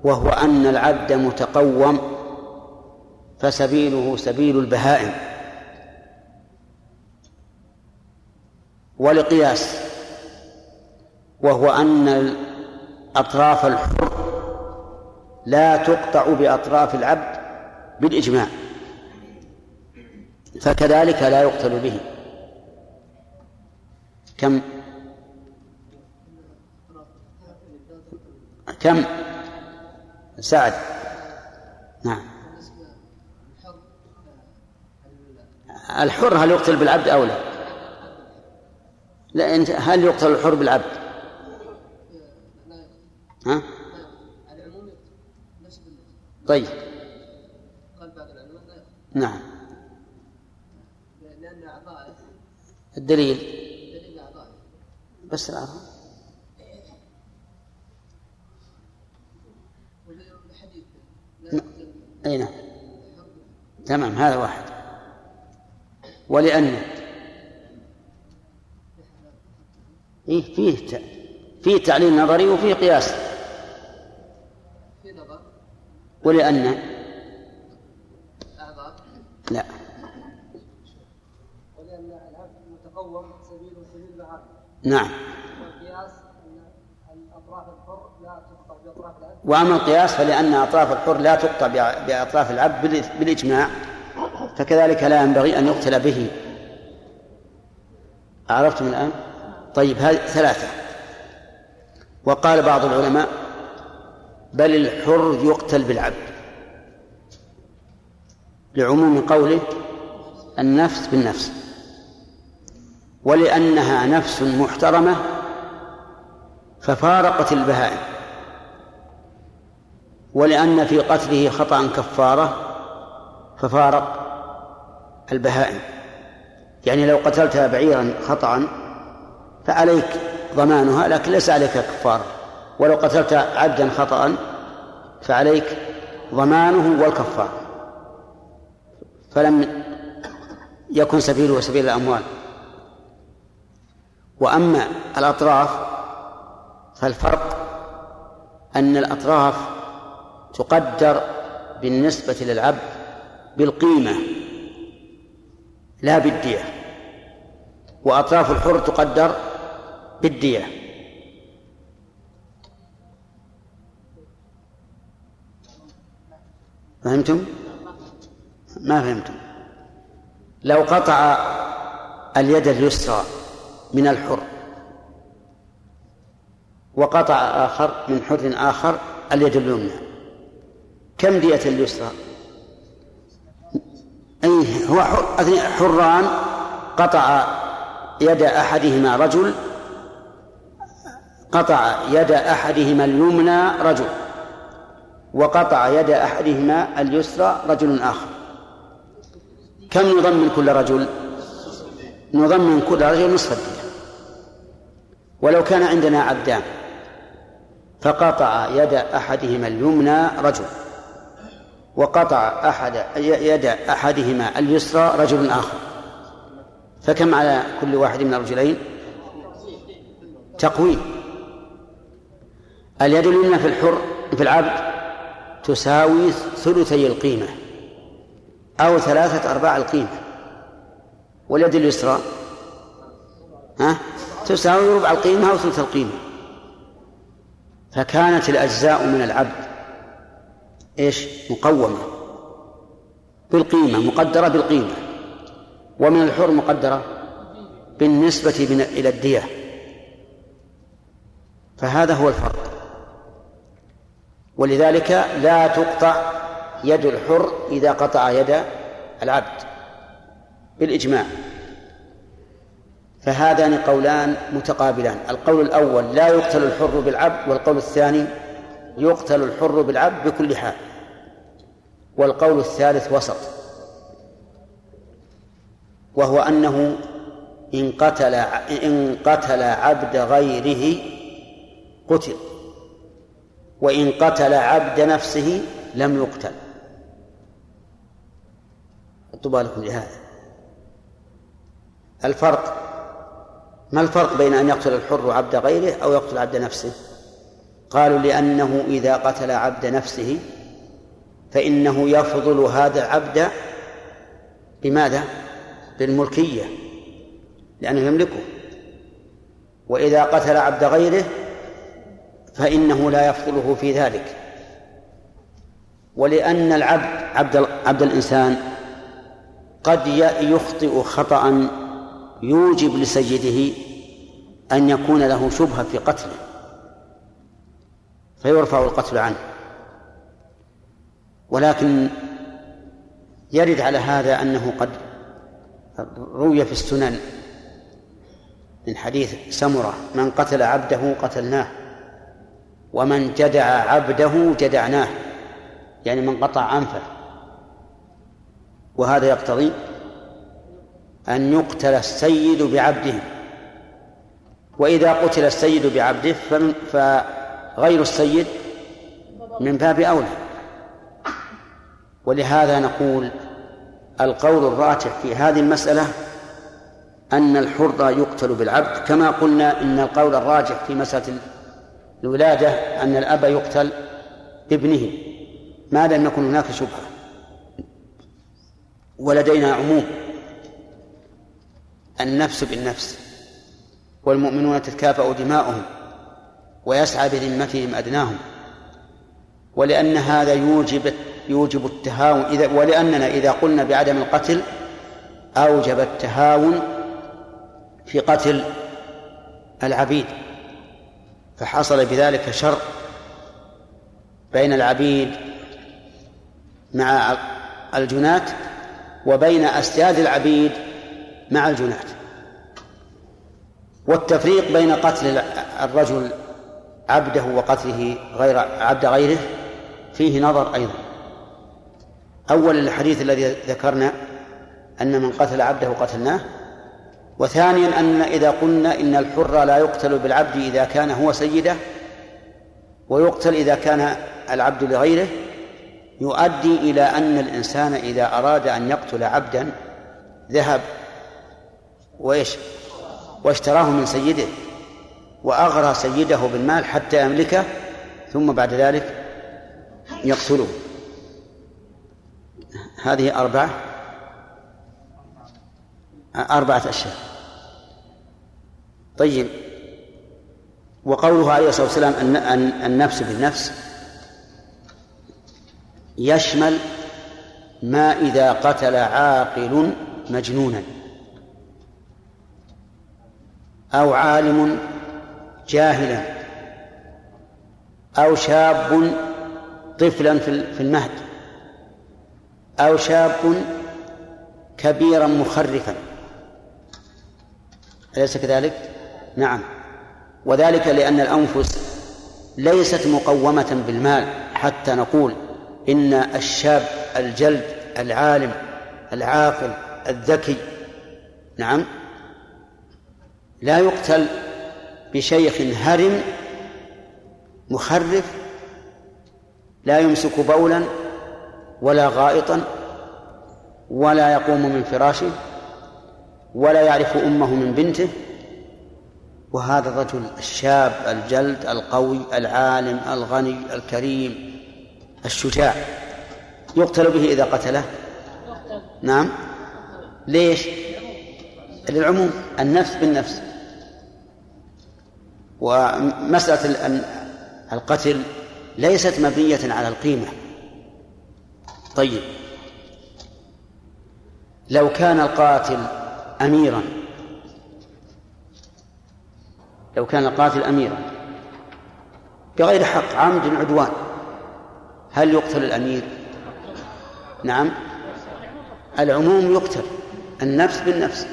وهو أن العبد متقوم فسبيله سبيل البهائم. ولقياس وهو أن أطراف الحر لا تقطع بأطراف العبد بالإجماع. فكذلك لا يقتل به. كم؟ كم؟ سعد. نعم. الحر هل يقتل بالعبد أو لا؟ لا هل يقتل الحر بالعبد؟ ها؟ طيب. نعم. لأن أعضاء الدليل. دليل أعضاء بس الأعضاء أي نعم. تمام هذا واحد. ولأن. إيه فيه فيه تعليل نظري وفيه قياس. ولأن لا. ولأن العبد متقوم سبيل سبيل نعم. والقياس أن أطراف الحر لا تقطع بأطراف العبد وأما القياس فلأن أطراف الحر لا تقطع بأطراف العبد بالإجماع فكذلك لا ينبغي أن يقتل به. عرفتم الآن؟ طيب هذه ثلاثة. وقال بعض العلماء بل الحر يقتل بالعبد. لعموم قوله النفس بالنفس. ولأنها نفس محترمة ففارقت البهائم. ولأن في قتله خطأ كفارة ففارق البهائم. يعني لو قتلت بعيرا خطأ فعليك ضمانها لكن ليس عليك كفارة. ولو قتلت عبدا خطأ فعليك ضمانه والكفارة فلم يكن سبيله سبيل الأموال. وأما الأطراف فالفرق أن الأطراف تقدر بالنسبة للعبد بالقيمة لا بالدية. وأطراف الحر تقدر بالدية. فهمتم؟ ما فهمتم لو قطع اليد اليسرى من الحر وقطع آخر من حر آخر اليد اليمنى كم دية اليسرى؟ أي هو حران قطع يد أحدهما رجل قطع يد أحدهما اليمنى رجل وقطع يد أحدهما اليسرى رجل آخر. كم نضمن كل رجل؟ نضمن كل رجل نصف الدية ولو كان عندنا عبدان فقطع يد أحدهما اليمنى رجل وقطع أحد يد أحدهما اليسرى رجل آخر. فكم على كل واحد من الرجلين؟ تقويم. اليد اليمنى في الحر في العبد تساوي ثلثي القيمة أو ثلاثة أرباع القيمة. واليد اليسرى؟ ها؟ تساوي ربع القيمة أو ثلث القيمة. فكانت الأجزاء من العبد إيش؟ مقومة بالقيمة مقدرة بالقيمة. ومن الحر مقدرة بالنسبة إلى الدية. فهذا هو الفرق. ولذلك لا تقطع يد الحر إذا قطع يد العبد بالإجماع. فهذان قولان متقابلان. القول الأول لا يقتل الحر بالعبد والقول الثاني يقتل الحر بالعبد بكل حال. والقول الثالث وسط وهو أنه إن قتل إن قتل عبد غيره قتل. وإن قتل عبد نفسه لم يقتل. حطوا بالكم لهذا. الفرق ما الفرق بين أن يقتل الحر عبد غيره أو يقتل عبد نفسه؟ قالوا لأنه إذا قتل عبد نفسه فإنه يفضل هذا العبد بماذا؟ بالملكية لأنه يملكه. وإذا قتل عبد غيره فإنه لا يفضله في ذلك. ولأن العبد عبد عبد الإنسان قد يخطئ خطأ يوجب لسيده أن يكون له شبهة في قتله فيرفع القتل عنه. ولكن يرد على هذا أنه قد روي في السنن من حديث سمرة من قتل عبده قتلناه ومن جدع عبده جدعناه يعني من قطع أنفه. وهذا يقتضي أن يقتل السيد بعبده. وإذا قتل السيد بعبده فغير السيد من باب أولى. ولهذا نقول القول الراجح في هذه المسألة أن الحر يقتل بالعبد كما قلنا إن القول الراجح في مسألة الولادة أن الأب يقتل بابنه ما لم يكن هناك شبهة. ولدينا عموم. النفس بالنفس. والمؤمنون تتكافأ دماؤهم ويسعى بذمتهم أدناهم. ولأن هذا يوجب يوجب التهاون. إذا ولأننا إذا قلنا بعدم القتل أوجب التهاون في قتل العبيد. فحصل بذلك شر بين العبيد مع الجنات وبين أسياد العبيد مع الجنات. والتفريق بين قتل الرجل عبده وقتله غير عبد غيره فيه نظر أيضا. أولا الحديث الذي ذكرنا أن من قتل عبده قتلناه وثانيا أن إذا قلنا إن الحر لا يقتل بالعبد إذا كان هو سيده ويقتل إذا كان العبد لغيره يؤدي إلى أن الإنسان إذا أراد أن يقتل عبدا ذهب وإيش واشتراه من سيده وأغرى سيده بالمال حتى يملكه ثم بعد ذلك يقتله. هذه أربعة. أربعة أشياء. طيب وقوله عليه الصلاة والسلام أن النفس بالنفس يشمل ما إذا قتل عاقل مجنونا أو عالم جاهلا أو شاب طفلا في المهد أو شاب كبيرا مخرفا. أليس كذلك؟ نعم. وذلك لأن الأنفس ليست مقومة بالمال. حتى نقول إن الشاب الجلد العالم العاقل الذكي نعم لا يقتل بشيخ هرم مخرف لا يمسك بولا ولا غائطا ولا يقوم من فراشه. ولا يعرف أمه من بنته. وهذا الرجل الشاب الجلد القوي العالم الغني الكريم الشجاع. يقتل به إذا قتله؟ نعم. ليش؟ للعموم النفس بالنفس. ومسألة القتل ليست مبنية على القيمة. طيب. لو كان القاتل أميرا. لو كان القاتل أميرا. بغير حق عمد عدوان. هل يقتل الأمير؟ نعم. العموم يقتل. النفس بالنفس.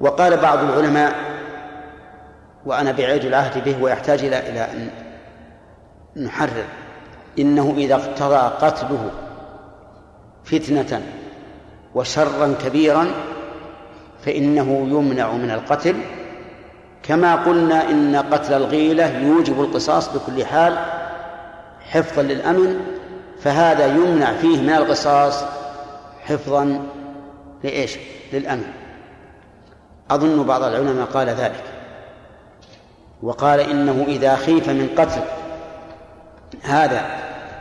وقال بعض العلماء وأنا بعيد العهد به ويحتاج إلى إلى أن نحرر إنه إذا اقتضى قتله فتنة وشرا كبيرا فإنه يمنع من القتل. كما قلنا إن قتل الغيلة يوجب القصاص بكل حال حفظا للأمن فهذا يمنع فيه من القصاص حفظا لإيش؟ للأمن. أظن بعض العلماء قال ذلك. وقال إنه إذا خيف من قتل هذا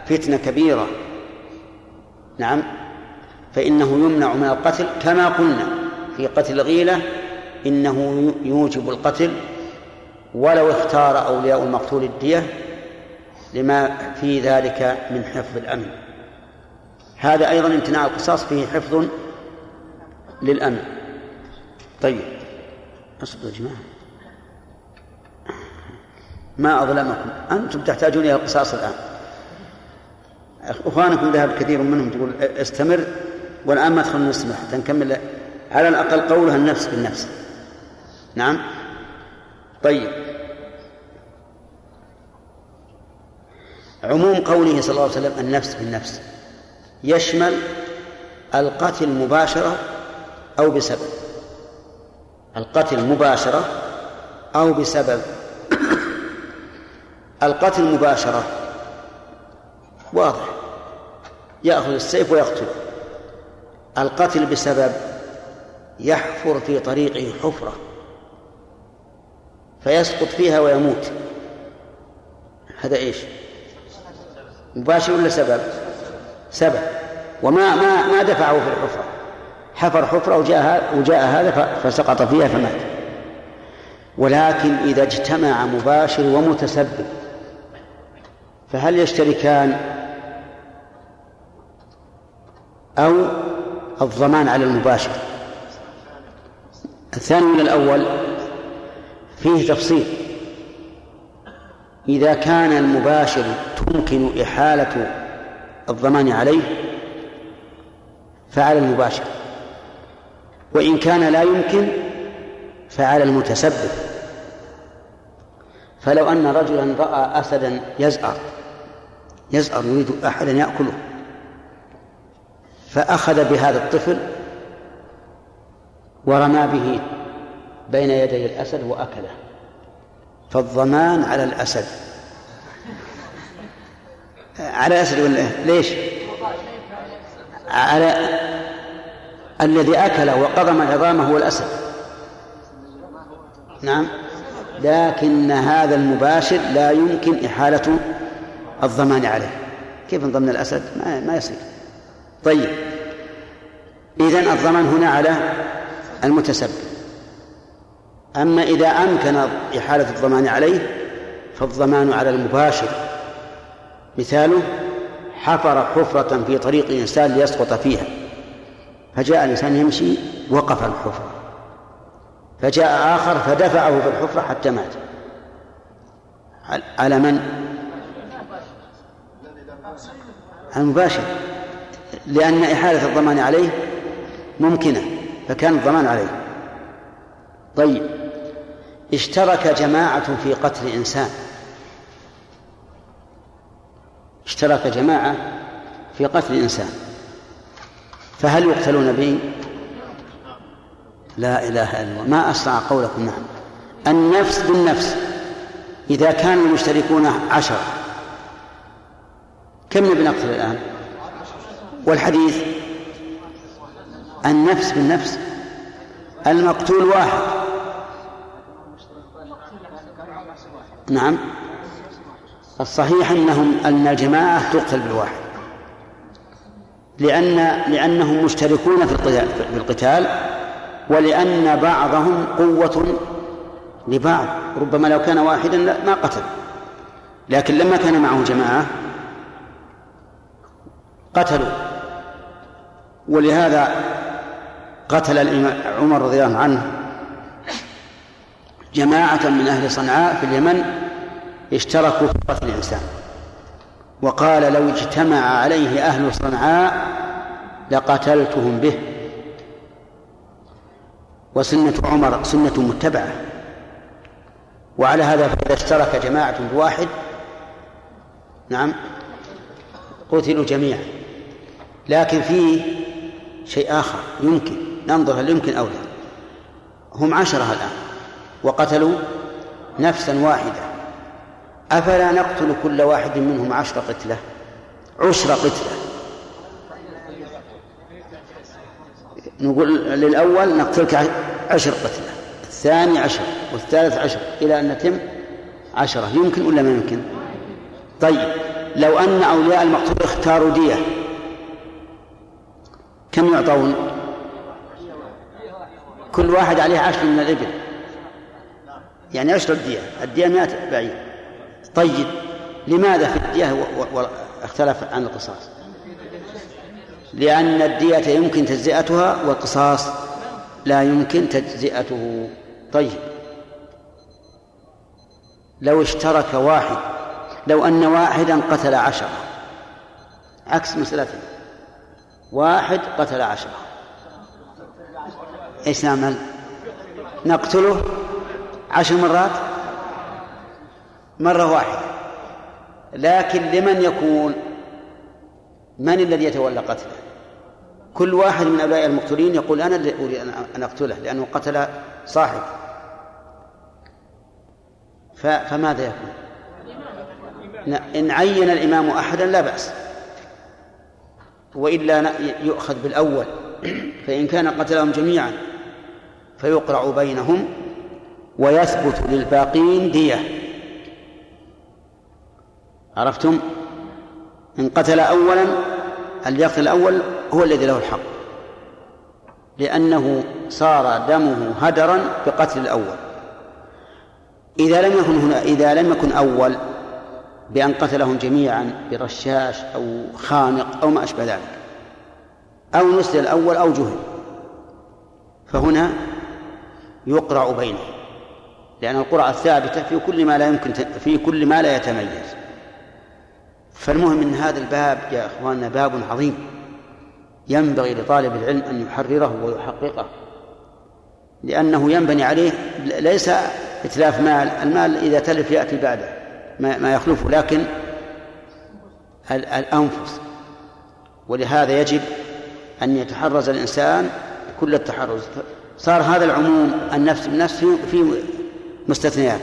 فتنة كبيرة. نعم. فإنه يمنع من القتل كما قلنا في قتل الغيلة إنه يوجب القتل ولو اختار أولياء المقتول الدية لما في ذلك من حفظ الأمن. هذا أيضا امتناع القصاص فيه حفظ للأمن. طيب اصبروا يا جماعة ما أظلمكم؟ أنتم تحتاجون إلى القصاص الآن. إخوانكم ذهب كثير منهم تقول استمر. والآن ما نسمع حتى نكمل. على الأقل قولها النفس بالنفس. نعم؟ طيب. عموم قوله صلى الله عليه وسلم النفس بالنفس. يشمل القتل مباشرة أو بسبب. القتل مباشرة أو بسبب. القتل مباشرة. واضح. يأخذ السيف ويقتل. القتل بسبب يحفر في طريقه حفرة فيسقط فيها ويموت هذا إيش؟ مباشر ولا سبب؟ سبب وما ما ما دفعه في الحفرة حفر حفرة وجاء وجاء هذا فسقط فيها فمات ولكن إذا اجتمع مباشر ومتسبب فهل يشتركان أو الضمان على المباشر. الثاني من الأول فيه تفصيل. إذا كان المباشر تمكن إحالة الضمان عليه فعلى المباشر. وإن كان لا يمكن فعلى المتسبب. فلو أن رجلا رأى أسدا يزأر يزأر يريد أحدا يأكله. فأخذ بهذا الطفل ورمى به بين يدي الأسد وأكله فالضمان على الأسد. على الأسد ولا؟ ليش؟ على الذي أكله وقضم عظامه هو الأسد. نعم. لكن هذا المباشر لا يمكن إحالة الضمان عليه. كيف انضمن الأسد؟ ما, ما يصير. طيب. إذن الضمان هنا على المتسبب. أما إذا أمكن إحالة الضمان عليه فالضمان على المباشر. مثاله حفر حفرة في طريق إنسان ليسقط فيها. فجاء الإنسان يمشي وقف الحفرة. فجاء آخر فدفعه في الحفرة حتى مات. على من؟ المباشر. لأن إحالة الضمان عليه ممكنة فكان الضمان عليه. طيب اشترك جماعة في قتل إنسان. اشترك جماعة في قتل إنسان. فهل يقتلون به؟ لا إله إلا الله. ما أسرع قولكم نعم. النفس بالنفس. إذا كان المشتركون عشرة كم نبي نقتل الآن؟ والحديث النفس بالنفس المقتول واحد. نعم. الصحيح أنهم أن الجماعة تقتل بالواحد. لأن لأنهم مشتركون في القتال ولأن بعضهم قوة لبعض. ربما لو كان واحدا ما قتل. لكن لما كان معه جماعة قتلوا. ولهذا قتل عمر رضي الله عنه جماعة من أهل صنعاء في اليمن اشتركوا في قتل الإنسان. وقال لو اجتمع عليه أهل صنعاء لقتلتهم به. وسنة عمر سنة متبعة. وعلى هذا فإذا اشترك جماعة بواحد. نعم. قتلوا جميعا. لكن فيه شيء آخر يمكن ننظر هل يمكن أو لا. هم عشرة الآن وقتلوا نفسا واحدة. أفلا نقتل كل واحد منهم عشر قتلة؟ عشر قتلة. نقول للأول نقتلك عشر قتلة. الثاني عشر والثالث عشر إلى أن نتم عشرة. يمكن ولا ما يمكن؟ طيب لو أن أولياء المقتول اختاروا دية كم يعطون؟ كل واحد عليه عشر من الإبل. يعني عشر الدية. الدية مئة بعير. طيب لماذا في الدية اختلف عن القصاص؟ لأن الدية يمكن تجزئتها والقصاص لا يمكن تجزئته. طيب. لو اشترك واحد لو أن واحدا قتل عشرة عكس مسألتنا واحد قتل عشرة. إيش نعمل؟ نقتله عشر مرات؟ مرة واحدة. لكن لمن يكون من الذي يتولى قتله؟ كل واحد من أبناء المقتولين يقول أنا الذي أريد أن أقتله لأنه قتل صاحب. فماذا يكون إن عين الإمام أحدا لا بأس. وإلا يؤخذ بالأول فإن كان قتلهم جميعا فيقرع بينهم ويثبت للباقين دية. عرفتم؟ إن قتل أولا اليقتل الأول هو الذي له الحق لأنه صار دمه هدرا بقتل الأول. إذا لم يكن هنا إذا لم يكن أول بأن قتلهم جميعا برشاش أو خانق أو ما أشبه ذلك. أو نسل الأول أو جهل. فهنا يقرع بينهم لأن القرعة الثابتة في كل ما لا يمكن في كل ما لا يتميز. فالمهم إن هذا الباب يا إخواننا باب عظيم. ينبغي لطالب العلم أن يحرره ويحققه لأنه ينبني عليه ليس إتلاف مال المال إذا تلف يأتي بعده. ما, ما يخلفه لكن الأنفس. ولهذا يجب أن يتحرز الإنسان كل التحرز. صار هذا العموم النفس بالنفس في مستثنيات.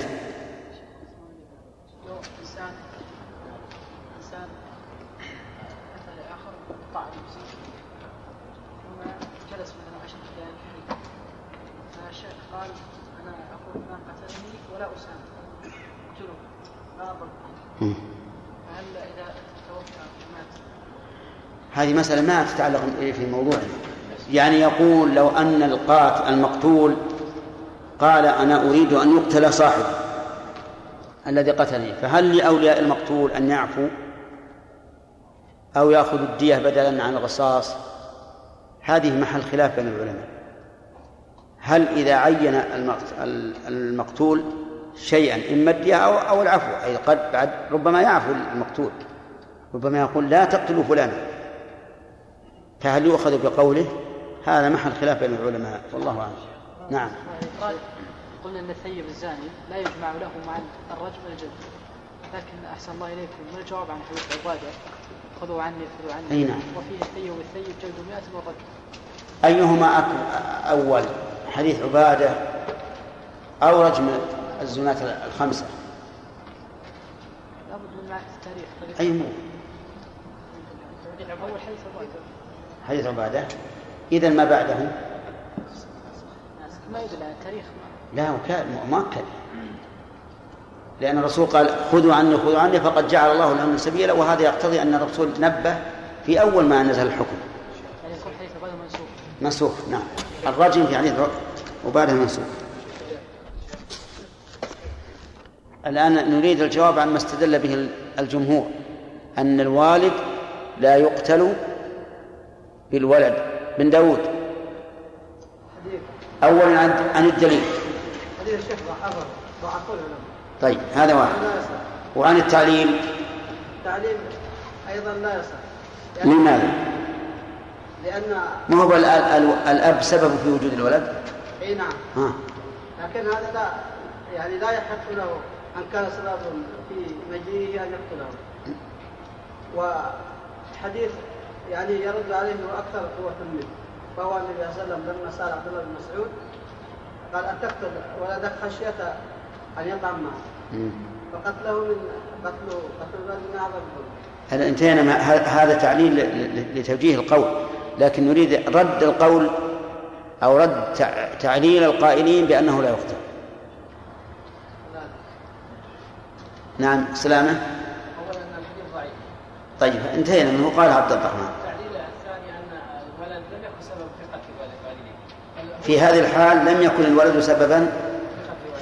هذه مسألة ما تتعلق في موضوعنا يعني يقول لو أن القاتل المقتول قال أنا أريد أن يقتل صاحبي الذي قتلني فهل لأولياء المقتول أن يعفوا أو يأخذوا الدية بدلا عن القصاص هذه محل خلاف بين العلماء. هل إذا عين المقتول شيئا إما الدية أو أو العفو أي قد بعد ربما يعفو المقتول ربما يقول لا تقتلوا فلانا. فهل يؤخذ بقوله؟ هذا محل خلاف بين العلماء والله أعلم. نعم. قلنا أن الثيب الزاني لا يجمع له مع الرجل والجد لكن أحسن الله إليكم من الجواب عن حديث عباده خذوا عني خذوا عني. أي نعم. وفيه الثيب والثيب جلد 100 والرجل أيهما أول؟ حديث عبادة أو رجم الزناة الخمسة؟ لابد من معرفة التاريخ. أي مو؟ أول حديث عبادة حديث عبادة إذا ما بعده؟ ما يدل على التاريخ. لا مؤكد لأن الرسول قال خذوا عني خذوا عني فقد جعل الله لهم سبيلا وهذا يقتضي أن الرسول نبه في أول ما نزل الحكم. يعني يكون حديث عبادة منسوخ منسوخ نعم. الرجم في حديث عبادة منسوخ الآن نريد الجواب عن ما استدل به الجمهور. أن الوالد لا يقتل بالولد بن داود. أولا عن عن الدليل. طيب هذا واحد. وعن التعليم؟ التعليم أيضا لا يصح. لماذا؟ لأن ما هو ال- ال- الأب سبب في وجود الولد؟ أي نعم. ها. لكن هذا لا يعني لا يحق له أن كان سبب في مجيئه أن يقتله. وحديث يعني يرد عليه هو أكثر قوة منه. فهو النبي صلى الله عليه وسلم لما سأل عبد الله بن مسعود قال أن تقتل ولدك خشية أن يطعم معه مم. فقتله من قتل قتل الولد من هذا انتهينا هذا تعليل لتوجيه القول. لكن نريد رد القول أو رد تع- تعليل القائلين بأنه لا يقتل نعم. الحديث ضعيف طيب انتهينا منه قال عبد الرحمن. في هذه الحال لم يكن الولد سببا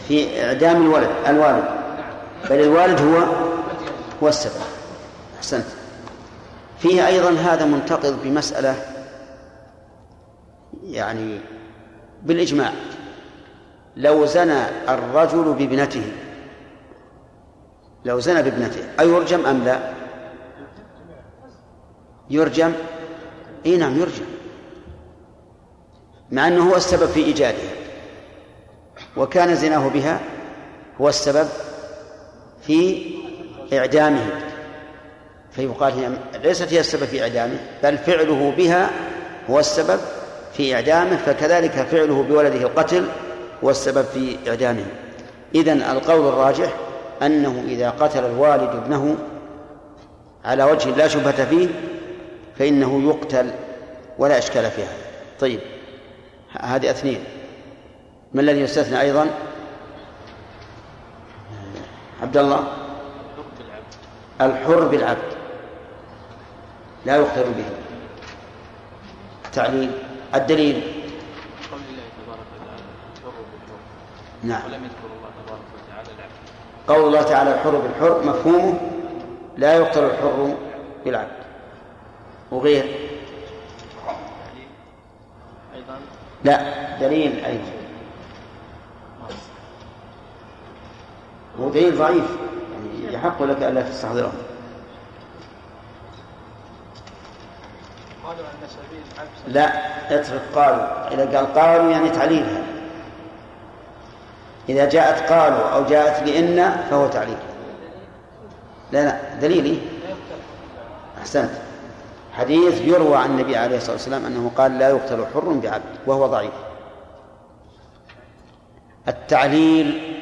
في إعدام الولد الوالد. بل الوالد هو هو السبب. أحسنت. فيه أيضا هذا منتقض بمسألة يعني بالإجماع. لو زنى الرجل بابنته لو زنى بابنته أيرجم أم لا؟ يرجم؟ إي نعم يرجم. مع أنه هو السبب في ايجادها وكان زناه بها هو السبب في إعدامه. فيقال هي ليست هي السبب في إعدامه بل فعله بها هو السبب في إعدامه فكذلك فعله بولده القتل هو السبب في إعدامه. إذن القول الراجح أنه إذا قتل الوالد ابنه على وجه لا شبهة فيه فإنه يقتل ولا إشكال في هذا طيب هذه اثنين. ما الذي يستثنى أيضا؟ عبد الله الحر بالعبد. لا يقتل به. تعليل. الدليل. قول الله تبارك وتعالى الحر نعم. ولم يذكر الله تبارك وتعالى العبد قول الله تعالى الحر بالحر مفهومه لا يقتل الحر بالعبد. وغير. أيضا لا دليل أيضا. هو دليل ضعيف. يعني يحق لك ألا تستحضره. قالوا أن سبيل لا اترك قالوا. إذا قال قالوا يعني تعليلها إذا جاءت قالوا أو جاءت لإن فهو تعليل. لا لا دليلي. أحسنت. حديث يروى عن النبي عليه الصلاة والسلام أنه قال لا يقتل حر بعبد وهو ضعيف. التعليل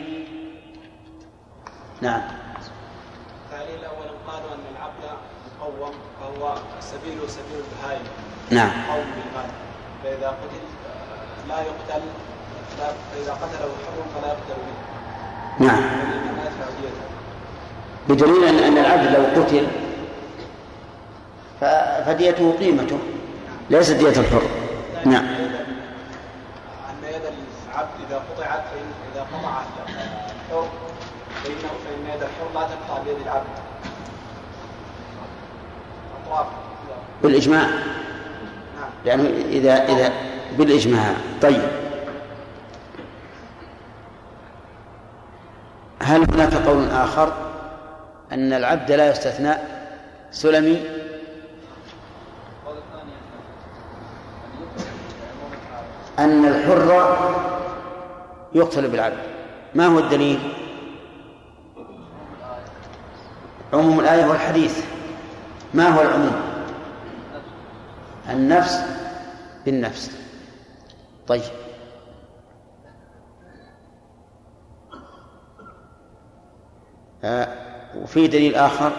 نعم. التعليل اولا قالوا أن العبد مقوم فهو سبيله سبيل البهائم. نعم. قوم بالغالب فإذا قتل آه، لا يقتل لا فإذا قتله حر فلا يقتل به. نعم. بدليل أن أن العبد لو قتل فديته قيمته. ليست دية الحر. نعم. أن يد العبد إذا قطعت فإن إذا قطع الحر فانه فإن يد الحر لا تقطع بيد العبد. أطراف. بالإجماع؟ نعم. لأنه إذا إذا بالإجماع. طيب. هل هناك قول آخر أن العبد لا يستثنى سلمي؟ أن الحر يقتل بالعبد. ما هو الدليل؟ عموم الآية والحديث. ما هو العموم؟ النفس بالنفس. طيب. آه وفي دليل آخر.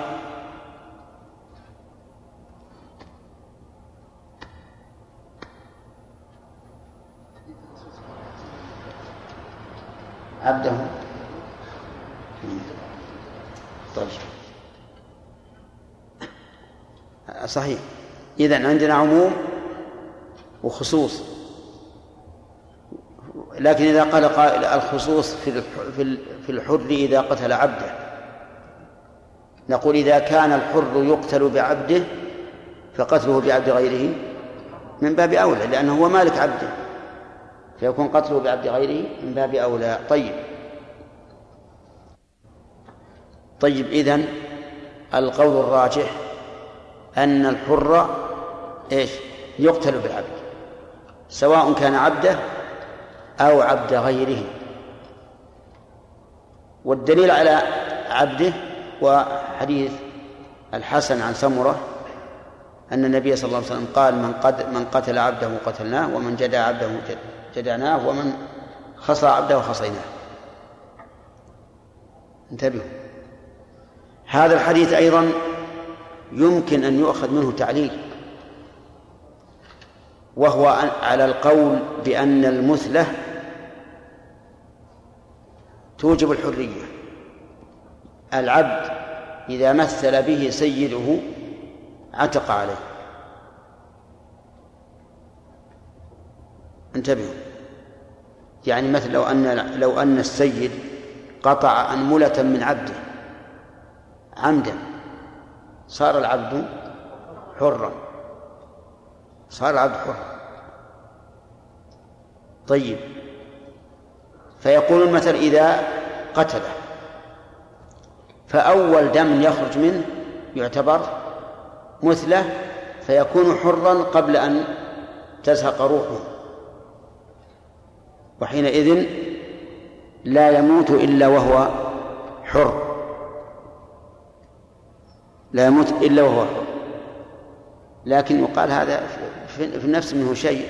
عبده. طيب. صحيح. إذا عندنا عموم وخصوص. لكن إذا قال قائل الخصوص في الحر إذا قتل عبده. نقول إذا كان الحر يقتل بعبده فقتله بعبد غيره من باب أولى لأنه هو مالك عبده. فيكون قتله بعبد غيره من باب أولى. طيب. طيب إذن القول الراجح أن الحر إيش؟ يقتل بالعبد سواء كان عبده أو عبد غيره. والدليل على عبده وحديث الحسن عن سمرة أن النبي صلى الله عليه وسلم قال من, من قتل عبده قتلناه ومن جدى عبده جدعناه ومن خصى عبده خصيناه انتبهوا. هذا الحديث أيضا يمكن أن يؤخذ منه تعليل وهو على القول بأن المثلة توجب الحرية. العبد إذا مثل به سيده عتق عليه. انتبهوا. يعني مثل لو أن لو أن السيد قطع أنملة من عبده. عمدا. صار العبد حرا. صار العبد حرا. طيب. فيقول المثل إذا قتله. فأول دم يخرج منه يعتبر مثله فيكون حرا قبل أن تزهق روحه. وحينئذ لا يموت إلا وهو حر. لا يموت إلا وهو حر. لكن يقال هذا في النفس منه شيء.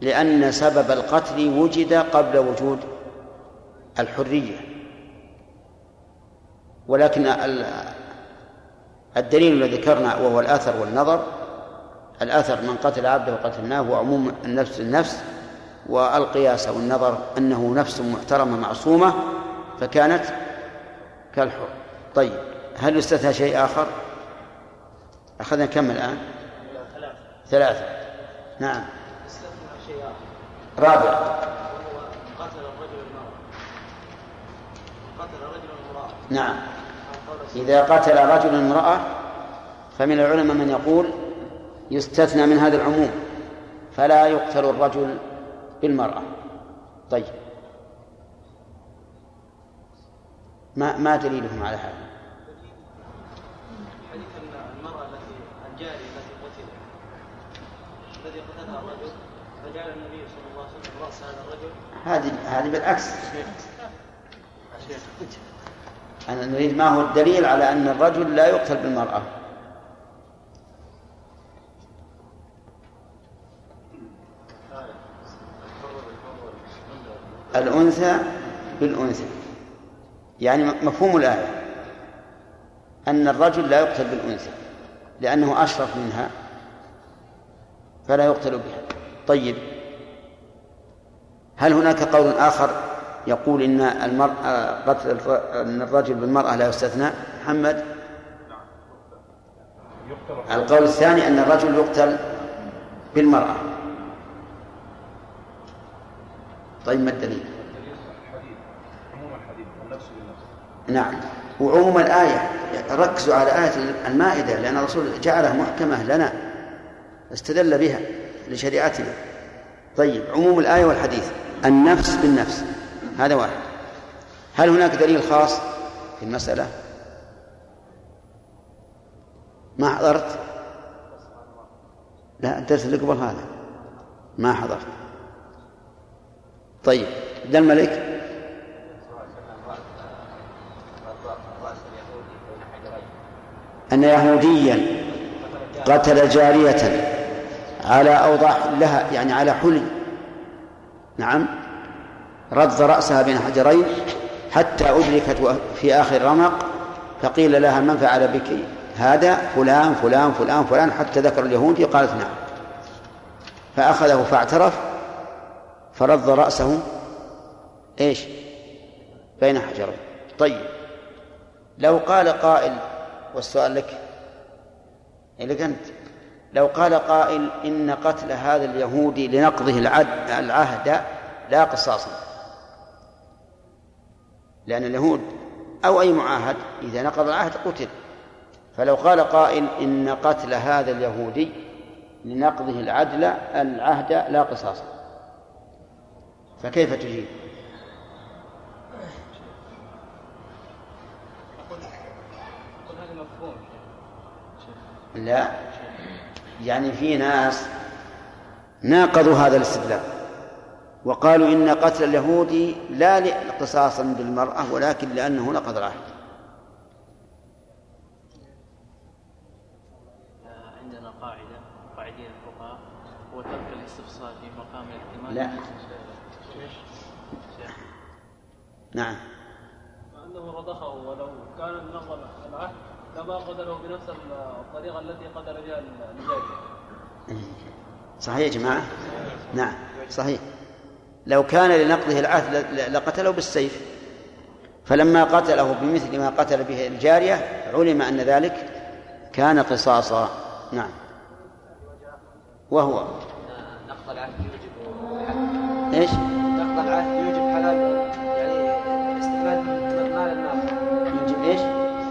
لأن سبب القتل وجد قبل وجود الحرية. ولكن الدليل الذي ذكرنا وهو الأثر والنظر الأثر من قتل عبده وقتلناه وعموم النفس النفس والقياس أو النظر أنه نفس محترمة معصومة فكانت كالحر. طيب هل يستثنى شيء آخر؟ أخذنا كم الآن؟ ثلاثة. ثلاثة نعم. شيء آخر رابع. قتل الرجل المرأة قتل نعم. إذا قتل رجل امرأة فمن العلماء من يقول يستثنى من هذا العموم فلا يقتل الرجل بالمرأة. طيب. ما ما دليلهم على هذا؟ حديث المرأة التي الجارية التي قتلت قتلها الرجل فجعل النبي صلى الله عليه وسلم رأس هذا الرجل هذه هذه بالعكس. أنا نريد ما هو الدليل على أن الرجل لا يقتل بالمرأة. الأنثى بالأنثى. يعني مفهوم الآية. أن الرجل لا يقتل بالأنثى لأنه أشرف منها فلا يقتل بها. طيب. هل هناك قول آخر يقول إن المرأة قتل أن الرجل بالمرأة لا يستثنى؟ محمد؟ القول الثاني أن الرجل يقتل بالمرأة. طيب ما الدليل؟ نعم. وعموم الآية ركزوا على آية المائدة لأن الرسول جعلها محكمة لنا استدل بها لشريعتنا. طيب عموم الآية والحديث. النفس بالنفس. هذا واحد. هل هناك دليل خاص في المسألة؟ ما حضرت؟ لا الدرس اللي قبل هذا. ما حضرت. طيب ذا الملك أن يهوديا قتل جارية على أوضاع لها يعني على حلي نعم. رد رأسها بين حجرين حتى أدركت في آخر رمق فقيل لها من فعل بك؟ هذا فلان فلان فلان فلان. حتى ذكر اليهودي قالت نعم. فأخذه فاعترف فرد رأسه إيش؟ بين حجرين. طيب. لو قال قائل والسؤال لك. لك أنت. لو قال قائل إن قتل هذا اليهودي لنقضه العهد لا قصاصا لأن اليهود أو أي معاهد إذا نقض العهد قتل. فلو قال قائل إن قتل هذا اليهودي لنقضه العدل العهد لا قصاصا فكيف تجيب؟ لا. يعني في ناس ناقضوا هذا الاستدلال وقالوا إن قتل اليهودي لا اقتصاصا بالمرأة ولكن لأنه نقض العهد عندنا قاعدة الفقهاء هو ترك في مقام لا. نعم. أنه رضخه ولو كان نقض العهد لما قتله بنفس الطريقة التي قتل بها الجارية صحيح يا جماعة؟ نعم. صحيح. لو كان لنقضه العهد لقتله بالسيف. فلما قتله بمثل ما قتل به الجارية علم أن ذلك كان قصاصا. نعم. وهو. نقض العهد يوجب إيش؟ يوجب حلال يعني استفاد من مال الناس. يجب إيش؟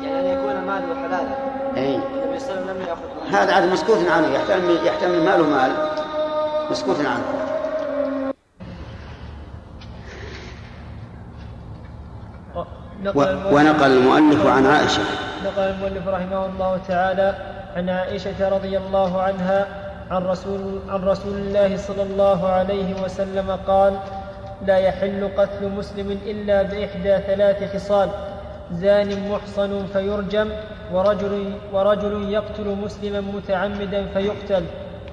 يعني أن يكون ماله حلالا إي. النبي صلى الله عليه وسلم لم يأخذ هذا عاد مسكوت عنه. يحتمل يحتمل مال ومال. مسكوت عنه. ونقل المؤلف عن عائشة. نقل المؤلف رحمه الله تعالى عن عائشة رضي الله عنها عن رسول عن رسول الله صلى الله عليه وسلم قال: لا يحل قتل مسلم إلا بإحدى ثلاث خصال. زان محصن فيرجم ورجل ورجل يقتل مسلما متعمدا فيقتل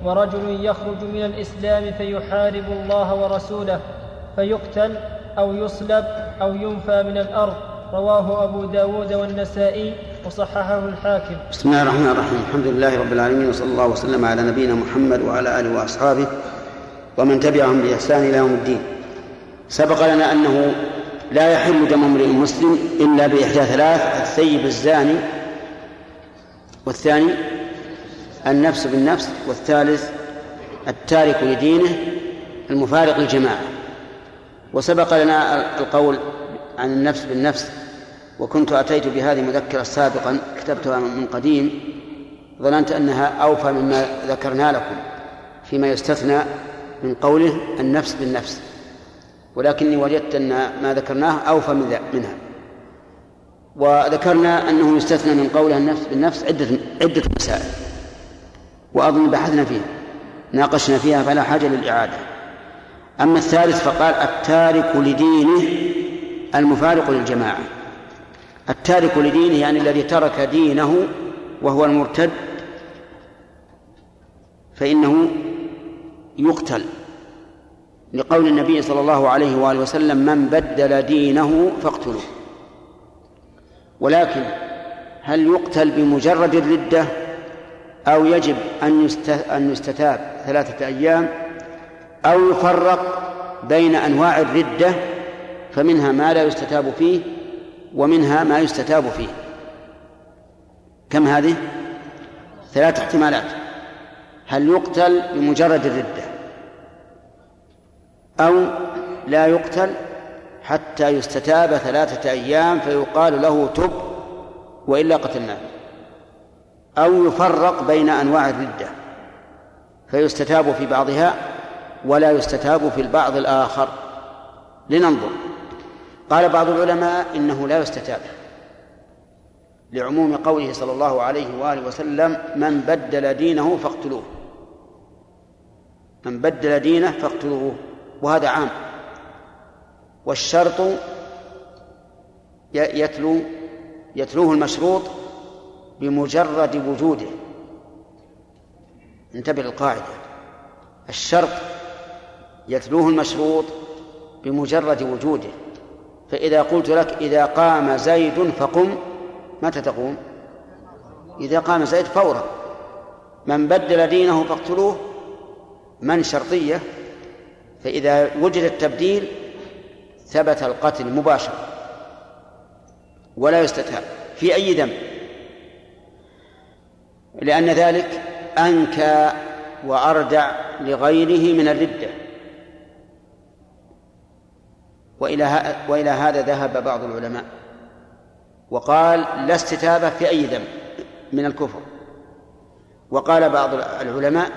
ورجل يخرج من الإسلام فيحارب الله ورسوله فيقتل أو يصلب أو ينفى من الأرض. رواه أبو داود والنسائي وصححه الحاكم. بسم الله الرحمن الرحيم. الحمد لله رب العالمين وصلى الله وسلم على نبينا محمد وعلى آله وأصحابه ومن تبعهم بإحسان إلى يوم الدين. سبق لنا أنه لا يحل دم امرئ مسلم إلا بإحدى ثلاث الثيب الزاني والثاني النفس بالنفس والثالث التارك لدينه المفارق للجماعة. وسبق لنا القول عن النفس بالنفس وكنت أتيت بهذه مذكرة سابقا كتبتها من قديم ظننت أنها أوفى مما ذكرنا لكم فيما يستثنى من قوله النفس بالنفس. ولكني وجدت أن ما ذكرناه أوفى من منها. وذكرنا أنه يستثنى من قوله النفس بالنفس عدة عدة مسائل. وأظن بحثنا فيها ناقشنا فيها فلا حاجة للإعادة. أما الثالث فقال التارك لدينه المفارق للجماعة. التارك لدينه يعني الذي ترك دينه وهو المرتد فإنه يقتل. لقول النبي صلى الله عليه وآله وسلم من بدل دينه فاقتلوه ولكن هل يقتل بمجرد الردة؟ أو يجب أن يست- أن يستتاب ثلاثة أيام؟ أو يفرق بين أنواع الردة؟ فمنها ما لا يستتاب فيه ومنها ما يستتاب فيه. كم هذه؟ ثلاث احتمالات. هل يقتل بمجرد الردة؟ أو لا يقتل حتى يستتاب ثلاثة أيام فيقال له تب وإلا قتلناه. أو يفرق بين أنواع الردة فيستتاب في بعضها ولا يستتاب في البعض الآخر. لننظر. قال بعض العلماء إنه لا يستتاب. لعموم قوله صلى الله عليه وآله وسلم من بدل دينه فاقتلوه. من بدل دينه فاقتلوه. وهذا عام. والشرط يتلو يتلوه المشروط بمجرد وجوده. انتبه للقاعدة. الشرط يتلوه المشروط بمجرد وجوده. فإذا قلت لك إذا قام زيد فقم متى تقوم؟ إذا قام زيد فورا. من بدل دينه فاقتلوه. من شرطية؟ فإذا وجد التبديل ثبت القتل مباشرة ولا يستتاب في أي ذنب. لأن ذلك أنكى وأردع لغيره من الردة. وإلى وإلى هذا ذهب بعض العلماء وقال لا استتابة في أي ذنب من الكفر. وقال بعض العلماء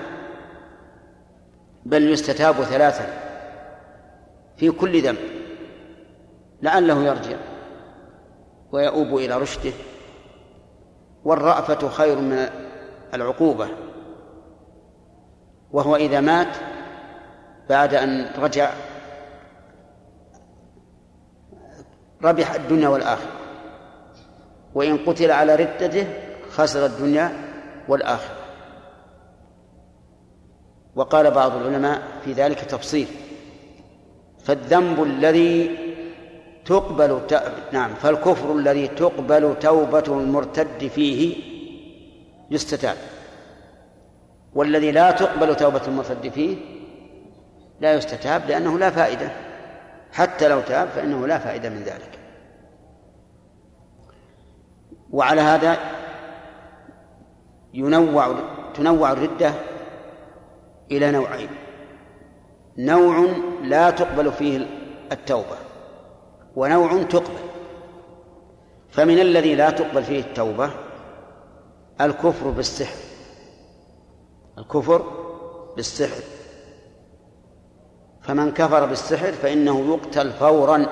بل يستتاب ثلاثا في كل ذنب لعله يرجع ويؤوب إلى رشده والرأفة خير من العقوبة وهو إذا مات بعد أن رجع ربح الدنيا والآخرة. وإن قتل على ردته خسر الدنيا والآخرة. وقال بعض العلماء في ذلك تفصيل. فالذنب الذي تقبل ت... نعم فالكفر الذي تقبل توبة المرتد فيه يستتاب. والذي لا تقبل توبة المرتد فيه لا يستتاب لأنه لا فائدة. حتى لو تاب فإنه لا فائدة من ذلك. وعلى هذا ينوع تنوع الردة إلى نوعين. نوع لا تقبل فيه التوبة ونوع تقبل. فمن الذي لا تقبل فيه التوبة الكفر بالسحر. الكفر بالسحر. فمن كفر بالسحر فإنه يقتل فورا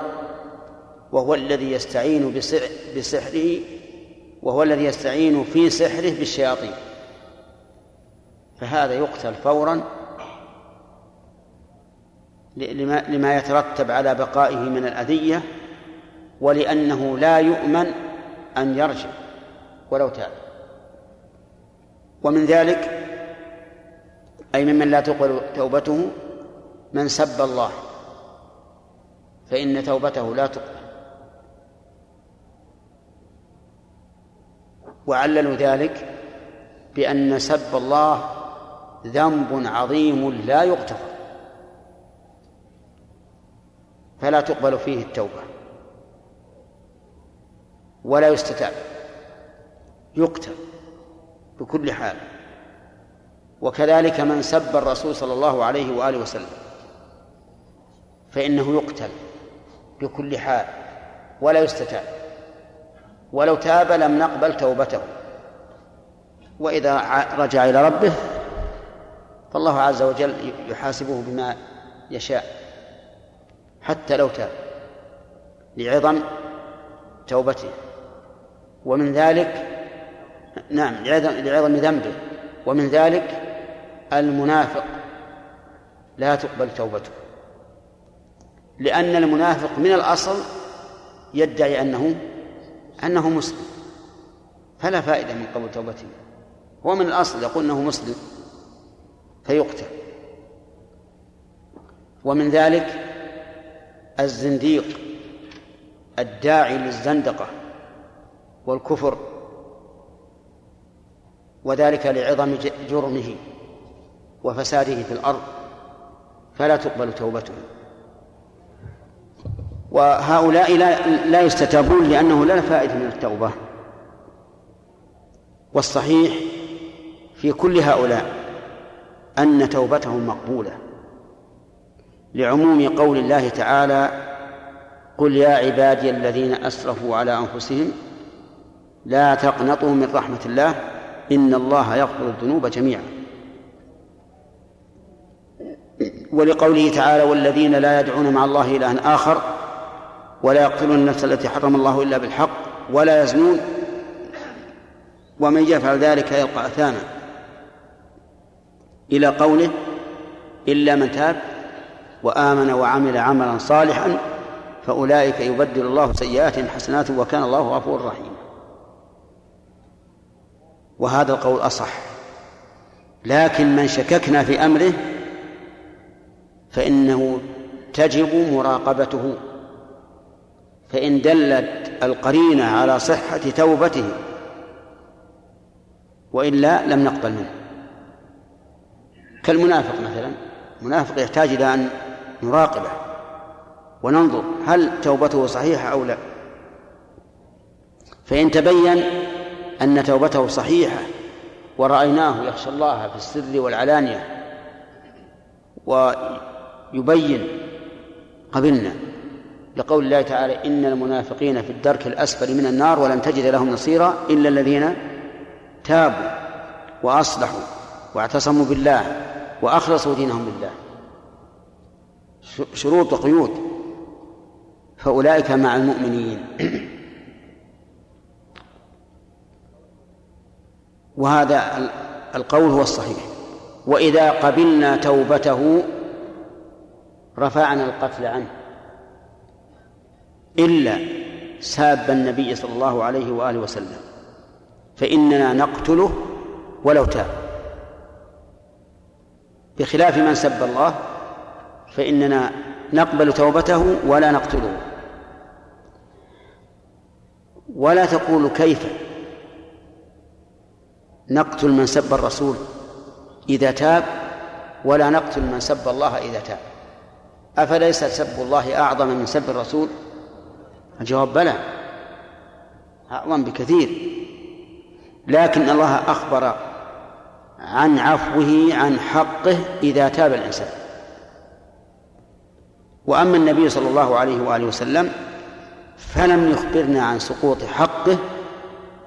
وهو الذي يستعين بسحره وهو الذي يستعين في سحره بالشياطين. فهذا يقتل فورا لما, لما يترتب على بقائه من الأذية ولأنه لا يؤمن أن يرجع ولو تاب. ومن ذلك أي ممن لا تقبل توبته من سب الله فإن توبته لا تقبل. وعللوا ذلك بأن سب الله ذنب عظيم لا يغتفر فلا تقبل فيه التوبة. ولا يستتاب. يقتل بكل حال. وكذلك من سب الرسول صلى الله عليه وآله وسلم فإنه يقتل بكل حال ولا يستتاب. ولو تاب لم نقبل توبته. وإذا رجع إلى ربه فالله عز وجل يحاسبه بما يشاء. حتى لو تاب لعظم توبته. ومن ذلك نعم لعظم ذنبه. ومن ذلك المنافق لا تقبل توبته. لأن المنافق من الأصل يدعي أنه أنه مسلم. فلا فائدة من قبول توبته. هو من الأصل يقول أنه مسلم. فيقتل. ومن ذلك الزنديق الداعي للزندقة والكفر وذلك لعظم جرمه وفساده في الأرض فلا تقبل توبته. وهؤلاء لا, لا يستتابون لأنه لا فائدة من التوبة. والصحيح في كل هؤلاء أن توبتهم مقبولة. لعموم قول الله تعالى قل يا عبادي الذين أسرفوا على أنفسهم لا تقنطوا من رحمة الله إن الله يغفر الذنوب جميعا. ولقوله تعالى والذين لا يدعون مع الله إلها آخر ولا يقتلون النفس التي حرم الله إلا بالحق ولا يزنون ومن يفعل ذلك يلقى أثاما. إلى قوله إلا من تاب وآمن وعمل عملا صالحا فأولئك يبدل الله سيئات حسنات وكان الله غفورا رحيما وهذا القول أصح. لكن من شككنا في أمره فإنه تجب مراقبته. فإن دلت القرينة على صحة توبته وإلا لم نقبل منه. كالمنافق مثلا. المنافق يحتاج إلى أن نراقبه وننظر هل توبته صحيحة أو لا. فإن تبين أن توبته صحيحة ورأيناه يخشى الله في السر والعلانية ويبين قبلنا لقول الله تعالى إن المنافقين في الدرك الأسفل من النار ولن تجد لهم نصيرا إلا الذين تابوا وأصلحوا واعتصموا بالله وأخلصوا دينهم لله. شروط وقيود. فأولئك مع المؤمنين. وهذا القول هو الصحيح. وإذا قبلنا توبته رفعنا القتل عنه. إلا ساب النبي صلى الله عليه وآله وسلم. فإننا نقتله ولو تاب. بخلاف من سب الله فإننا نقبل توبته ولا نقتله. ولا تقول كيف نقتل من سب الرسول إذا تاب ولا نقتل من سب الله إذا تاب. أفليس سب الله أعظم من سب الرسول؟ الجواب بلى. أعظم بكثير. لكن الله أخبر عن عفوه عن حقه إذا تاب الإنسان. وأما النبي صلى الله عليه وآله وسلم فلم يخبرنا عن سقوط حقه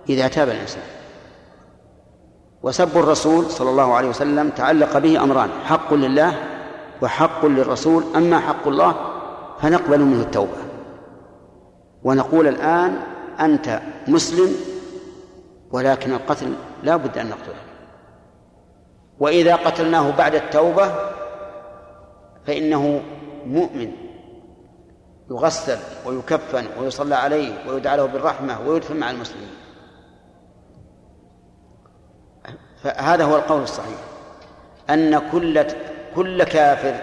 إذا تاب الإنسان. وسب الرسول صلى الله عليه وسلم تعلق به أمران حق لله وحق للرسول. أما حق الله فنقبل منه التوبة. ونقول الآن أنت مسلم ولكن القتل لا بد أن نقتله. وإذا قتلناه بعد التوبة فإنه مؤمن يغسل ويكفن ويصلى عليه ويدعى له بالرحمة ويدفن مع المسلمين. فهذا هو القول الصحيح. أن كل كل كافر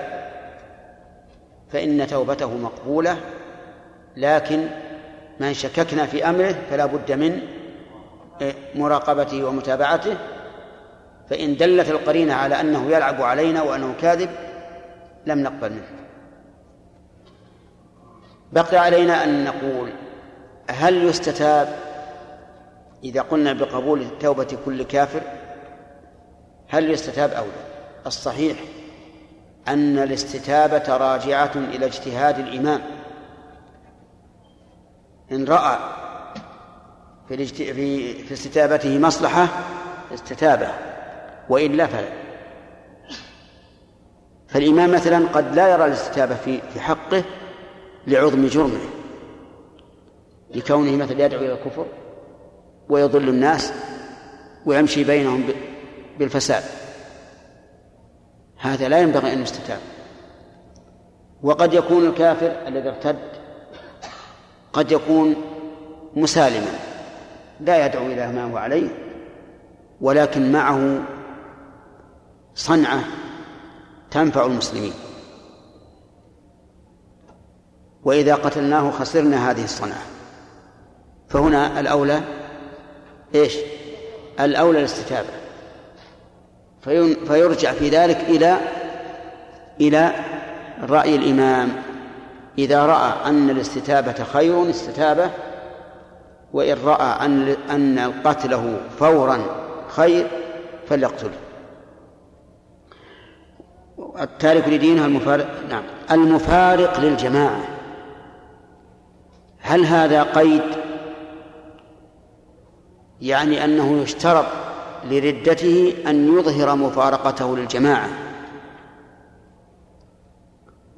فإن توبته مقبولة لكن من شككنا في أمره فلا بد من مراقبته ومتابعته فإن دلت القرينة على أنه يلعب علينا وأنه كاذب لم نقبل منه. بقي علينا أن نقول هل يستتاب إذا قلنا بقبول توبة كل كافر؟ هل يستتاب أو لا؟ الصحيح أن الاستتابة راجعة إلى اجتهاد الإمام. إن رأى في في في استتابته مصلحة استتابه. وإلا فلا فالإمام مثلا قد لا يرى الاستتابة في في حقه لعظم جرمه لكونه مثلا يدعو إلى الكفر ويضل الناس ويمشي بينهم بالفساد. هذا لا ينبغي أن يستتاب. وقد يكون الكافر الذي ارتد قد يكون مسالما لا يدعو إلى ما هو عليه ولكن معه صنعة تنفع المسلمين. وإذا قتلناه خسرنا هذه الصنعة. فهنا الأولى إيش؟ الأولى الاستتابة. فيرجع في ذلك إلى إلى رأي الإمام. إذا رأى أن الاستتابة خير استتابه وإن رأى أن أن قتله فورا خير فليقتله. التارك لدينها المفارق نعم المفارق للجماعة. هل هذا قيد يعني أنه يشترط لردته أن يظهر مفارقته للجماعة؟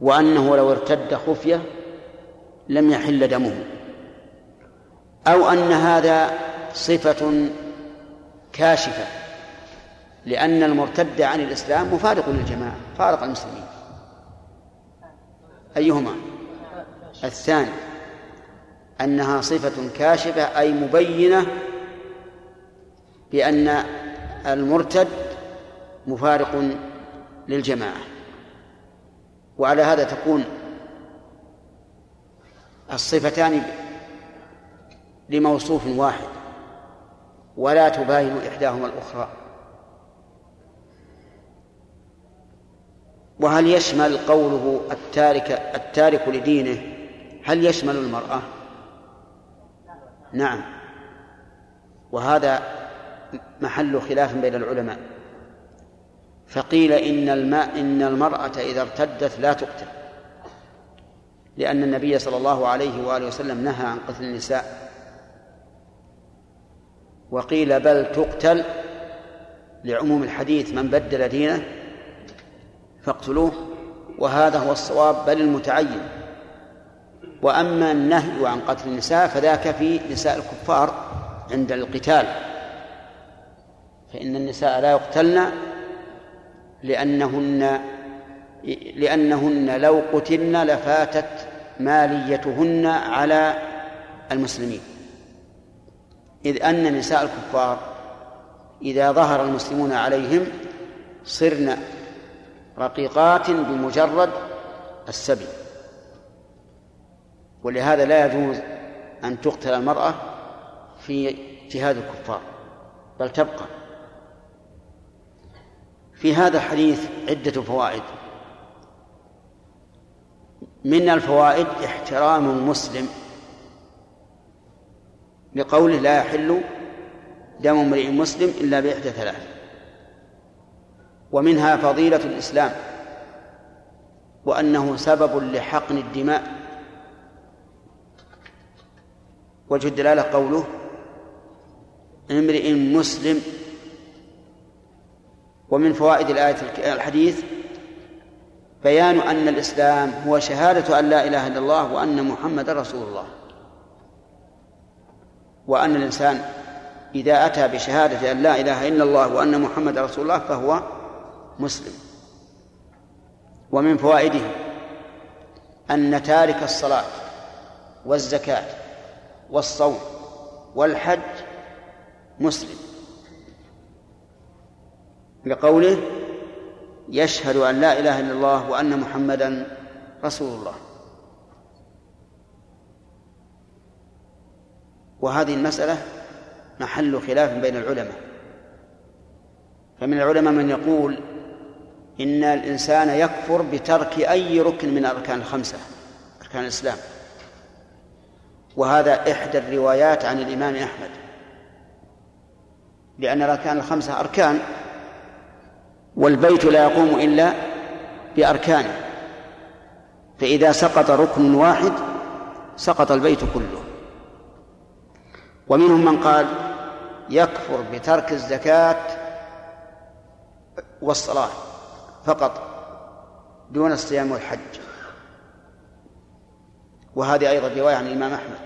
وأنه لو ارتد خفية لم يحل دمه. أو أن هذا صفة كاشفة. لأن المرتد عن الإسلام مفارق للجماعة فارق المسلمين. أيهما؟ الثاني أنها صفة كاشفة أي مبينة بأن المرتد مفارق للجماعة. وعلى هذا تكون الصفتان لموصوف واحد ولا تباين إحداهما الأخرى. وهل يشمل قوله التارك التارك لدينه؟ هل يشمل المرأة؟ نعم. وهذا محل خلاف بين العلماء. فقيل إن الماء إن المرأة إذا ارتدت لا تقتل. لأن النبي صلى الله عليه وآله وسلم نهى عن قتل النساء. وقيل بل تقتل لعموم الحديث من بدل دينه فاقتلوه وهذا هو الصواب بل المتعين. وأما النهي عن قتل النساء فذاك في نساء الكفار عند القتال. فإن النساء لا يقتلن لأنهن لأنهن لو قتلن لفاتت ماليتهن على المسلمين. إذ أن نساء الكفار إذا ظهر المسلمون عليهم صرن رقيقات بمجرد السبي. ولهذا لا يجوز أن تقتل المرأة في جهاد الكفار بل تبقى. في هذا الحديث عدة فوائد. من الفوائد احترام المسلم لقوله لا يحل دم امرئ مسلم إلا بإحدى ثلاث. ومنها فضيلة الإسلام وأنه سبب لحقن الدماء. وجه الدلالة قوله امرئ مسلم. ومن فوائد الآية الحديث بيان أن الإسلام هو شهادة أن لا إله إلا الله وأن محمد رسول الله. وأن الإنسان إذا أتى بشهادة أن لا إله إلا الله وأن محمد رسول الله فهو مسلم. ومن فوائده أن تارك الصلاة والزكاة والصوم والحج مسلم. لقوله يشهد أن لا إله إلا الله وأن محمدا رسول الله. وهذه المسألة محل خلاف بين العلماء. فمن العلماء من يقول إن الإنسان يكفر بترك أي ركن من الأركان الخمسة أركان الإسلام. وهذا إحدى الروايات عن الإمام أحمد. لأن الأركان الخمسة أركان والبيت لا يقوم إلا بأركانه. فإذا سقط ركن واحد سقط البيت كله. ومنهم من قال يكفر بترك الزكاة والصلاة. فقط دون الصيام والحج وهذه أيضا رواية عن الإمام أحمد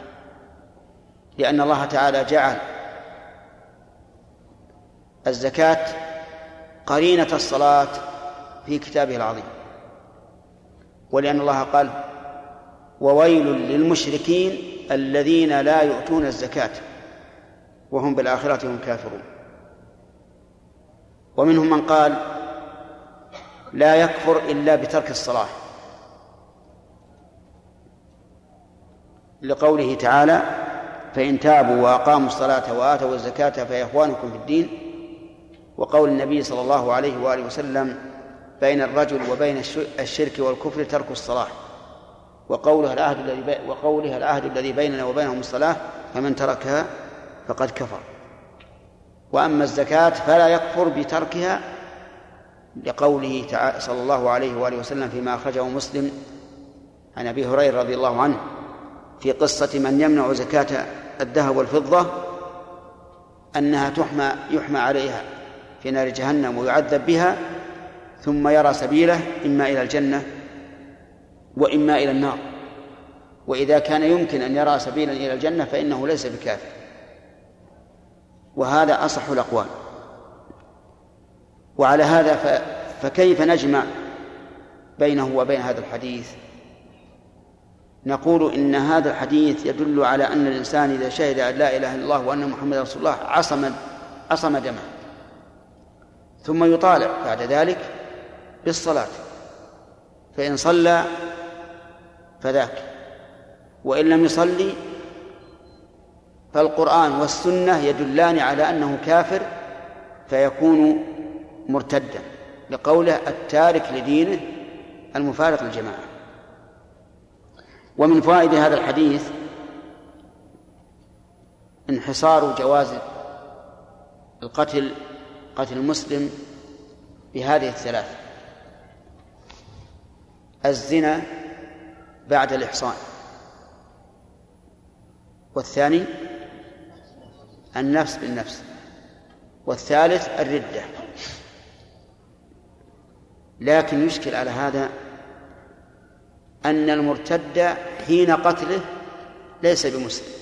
لأن الله تعالى جعل الزكاة قرينة الصلاة في كتابه العظيم. ولأن الله قال وويل للمشركين الذين لا يؤتون الزكاة وهم بالآخرة هم كافرون. ومنهم من قال لا يكفر إلا بترك الصلاة. لقوله تعالى فإن تابوا وأقاموا الصلاة وآتوا الزكاة فإخوانكم في الدين. وقول النبي صلى الله عليه وآله وسلم بين الرجل وبين الشرك والكفر ترك الصلاة. وقولها العهد الذي وقولها العهد الذي بيننا وبينهم الصلاة فمن تركها فقد كفر. وأما الزكاة فلا يكفر بتركها لقوله تعالى صلى الله عليه وآله وسلم فيما أخرجه مسلم عن أبي هريرة رضي الله عنه في قصة من يمنع زكاة الذهب والفضة أنها تحمى يحمى عليها في نار جهنم ويعذب بها ثم يرى سبيله إما إلى الجنة وإما إلى النار. وإذا كان يمكن أن يرى سبيلا إلى الجنة فإنه ليس بكافر. وهذا أصح الأقوال. وعلى هذا فكيف نجمع بينه وبين هذا الحديث؟ نقول إن هذا الحديث يدل على أن الإنسان إذا شهد أن لا إله إلا الله وأن محمد رسول الله عصم عصم دمه. ثم يطالع بعد ذلك بالصلاة. فإن صلى فذاك. وإن لم يصلي فالقرآن والسنة يدلان على أنه كافر فيكون مرتدا لقوله التارك لدينه المفارق للجماعة. ومن فوائد هذا الحديث انحصار جواز القتل قتل المسلم بهذه الثلاث الزنا بعد الإحصان والثاني النفس بالنفس والثالث الردة. لكن يشكل على هذا أن المرتد حين قتله ليس بمسلم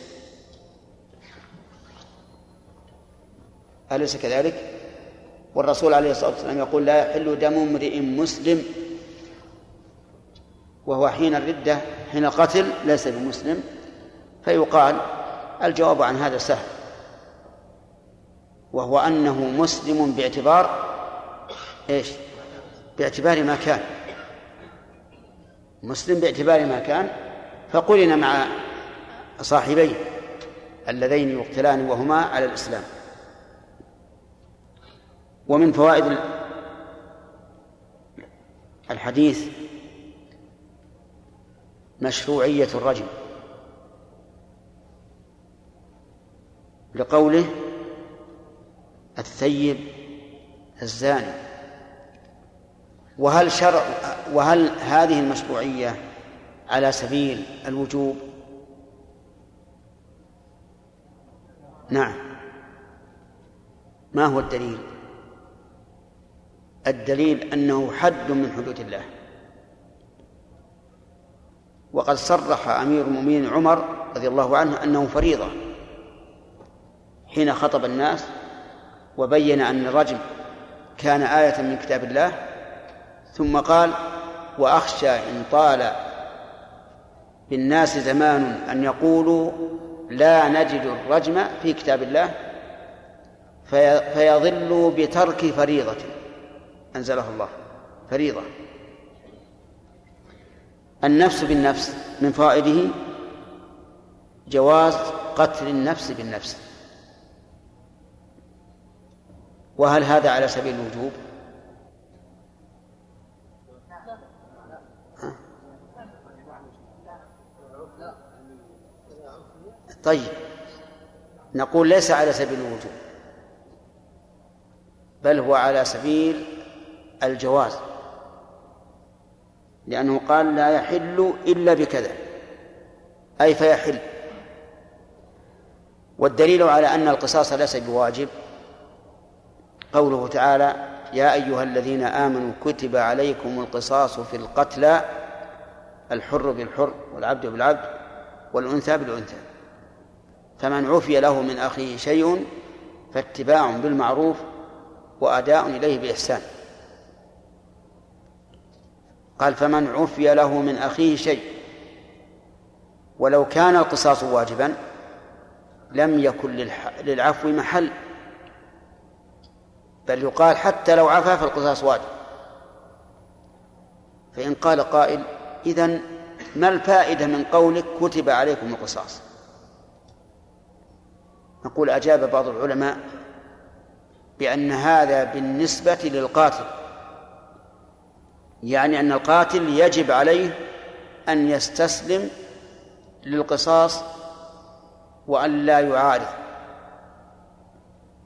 أليس كذلك؟ والرسول عليه الصلاة والسلام يقول لا يحل دم امرئ مسلم وهو حين الردة حين القتل ليس بمسلم فيقال الجواب عن هذا سهل وهو أنه مسلم باعتبار إيش؟ باعتبار ما كان مسلم باعتبار ما كان فقرن مع صاحبيه اللذين يقتلان وهما على الإسلام. ومن فوائد الحديث مشروعية الرجم لقوله الثيب الزاني. وهل شرع وهل هذه المشروعية على سبيل الوجوب؟ نعم. ما هو الدليل؟ الدليل أنه حد من حدود الله. وقد صرح أمير المؤمنين عمر رضي الله عنه أنه فريضة حين خطب الناس وبين أن الرجم كان آية من كتاب الله ثم قال وأخشى إن طال بالناس زمان أن يقولوا لا نجد الرجم في كتاب الله فيضلوا بترك فريضة. أنزله الله. فريضة. النفس بالنفس من فوائده جواز قتل النفس بالنفس. وهل هذا على سبيل الوجوب؟ طيب. نقول ليس على سبيل الوجوب بل هو على سبيل الجواز لأنه قال لا يحل إلا بكذا أي فيحل. والدليل على أن القصاص ليس بواجب قوله تعالى يا أيها الذين آمنوا كتب عليكم القصاص في القتلى الحر بالحر والعبد بالعبد والأنثى بالأنثى. فمن عفي له من أخيه شيء فاتباع بالمعروف وأداء إليه بإحسان. قال فمن عفي له من أخيه شيء ولو كان القصاص واجبا لم يكن للعفو محل بل يقال حتى لو عفا فالقصاص واجب. فإن قال قائل إذن ما الفائدة من قولك كتب عليكم القصاص؟ نقول أجاب بعض العلماء بأن هذا بالنسبة للقاتل يعني أن القاتل يجب عليه أن يستسلم للقصاص وأن لا يعارض.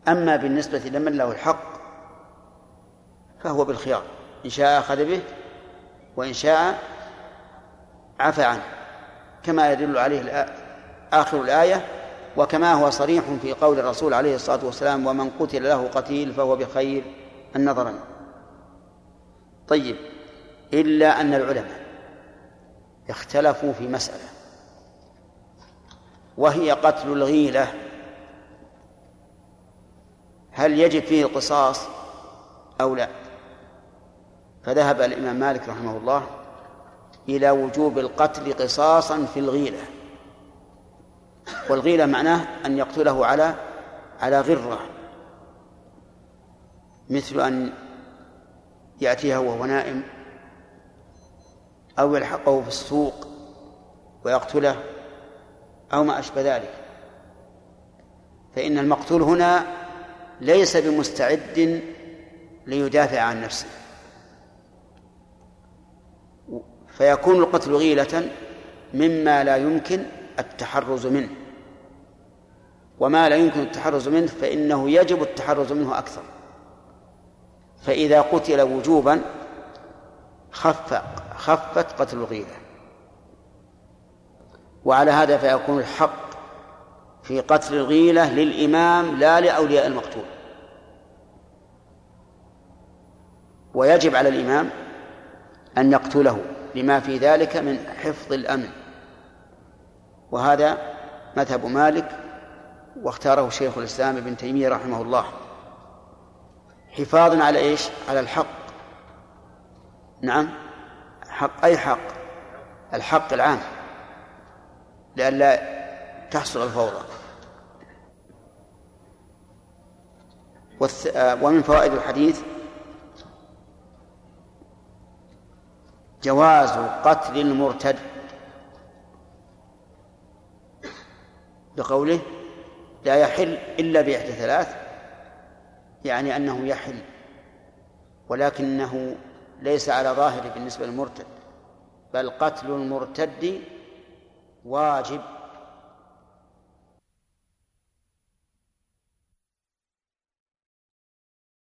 أما بالنسبة لمن له الحق فهو بالخيار إن شاء أخذ به وإن شاء عفى عنه كما يدل عليه آخر الآية وكما هو صريح في قول الرسول عليه الصلاة والسلام ومن قتل له قتيل فهو بخير النظرا طيب إلا أن العلماء اختلفوا في مسألة وهي قتل الغيلة. هل يجب فيه القصاص أو لا؟ فذهب الإمام مالك رحمه الله إلى وجوب القتل قصاصا في الغيلة. والغيلة معناه أن يقتله على على غرة مثل أن يأتيها وهو نائم أو يلحقه في السوق ويقتله أو ما أشبه ذلك. فإن المقتول هنا ليس بمستعد ليدافع عن نفسه. فيكون القتل غيلة مما لا يمكن التحرز منه. وما لا يمكن التحرز منه فإنه يجب التحرز منه أكثر. فإذا قتل وجوبا خف خفت قتل الغيلة. وعلى هذا فيكون الحق في قتل الغيلة للإمام لا لأولياء المقتول. ويجب على الإمام أن يقتله لما في ذلك من حفظ الأمن. وهذا مذهب مالك واختاره شيخ الإسلام ابن تيمية رحمه الله. حفاظا على إيش؟ على الحق. نعم. حق أي حق؟ الحق العام. لئلا تحصل الفوضى. آه، ومن فوائد الحديث جواز قتل المرتد. بقوله لا يحل إلا بإحدى ثلاث يعني أنه يحل ولكنه ليس على ظاهره بالنسبة للمرتد بل قتل المرتد واجب.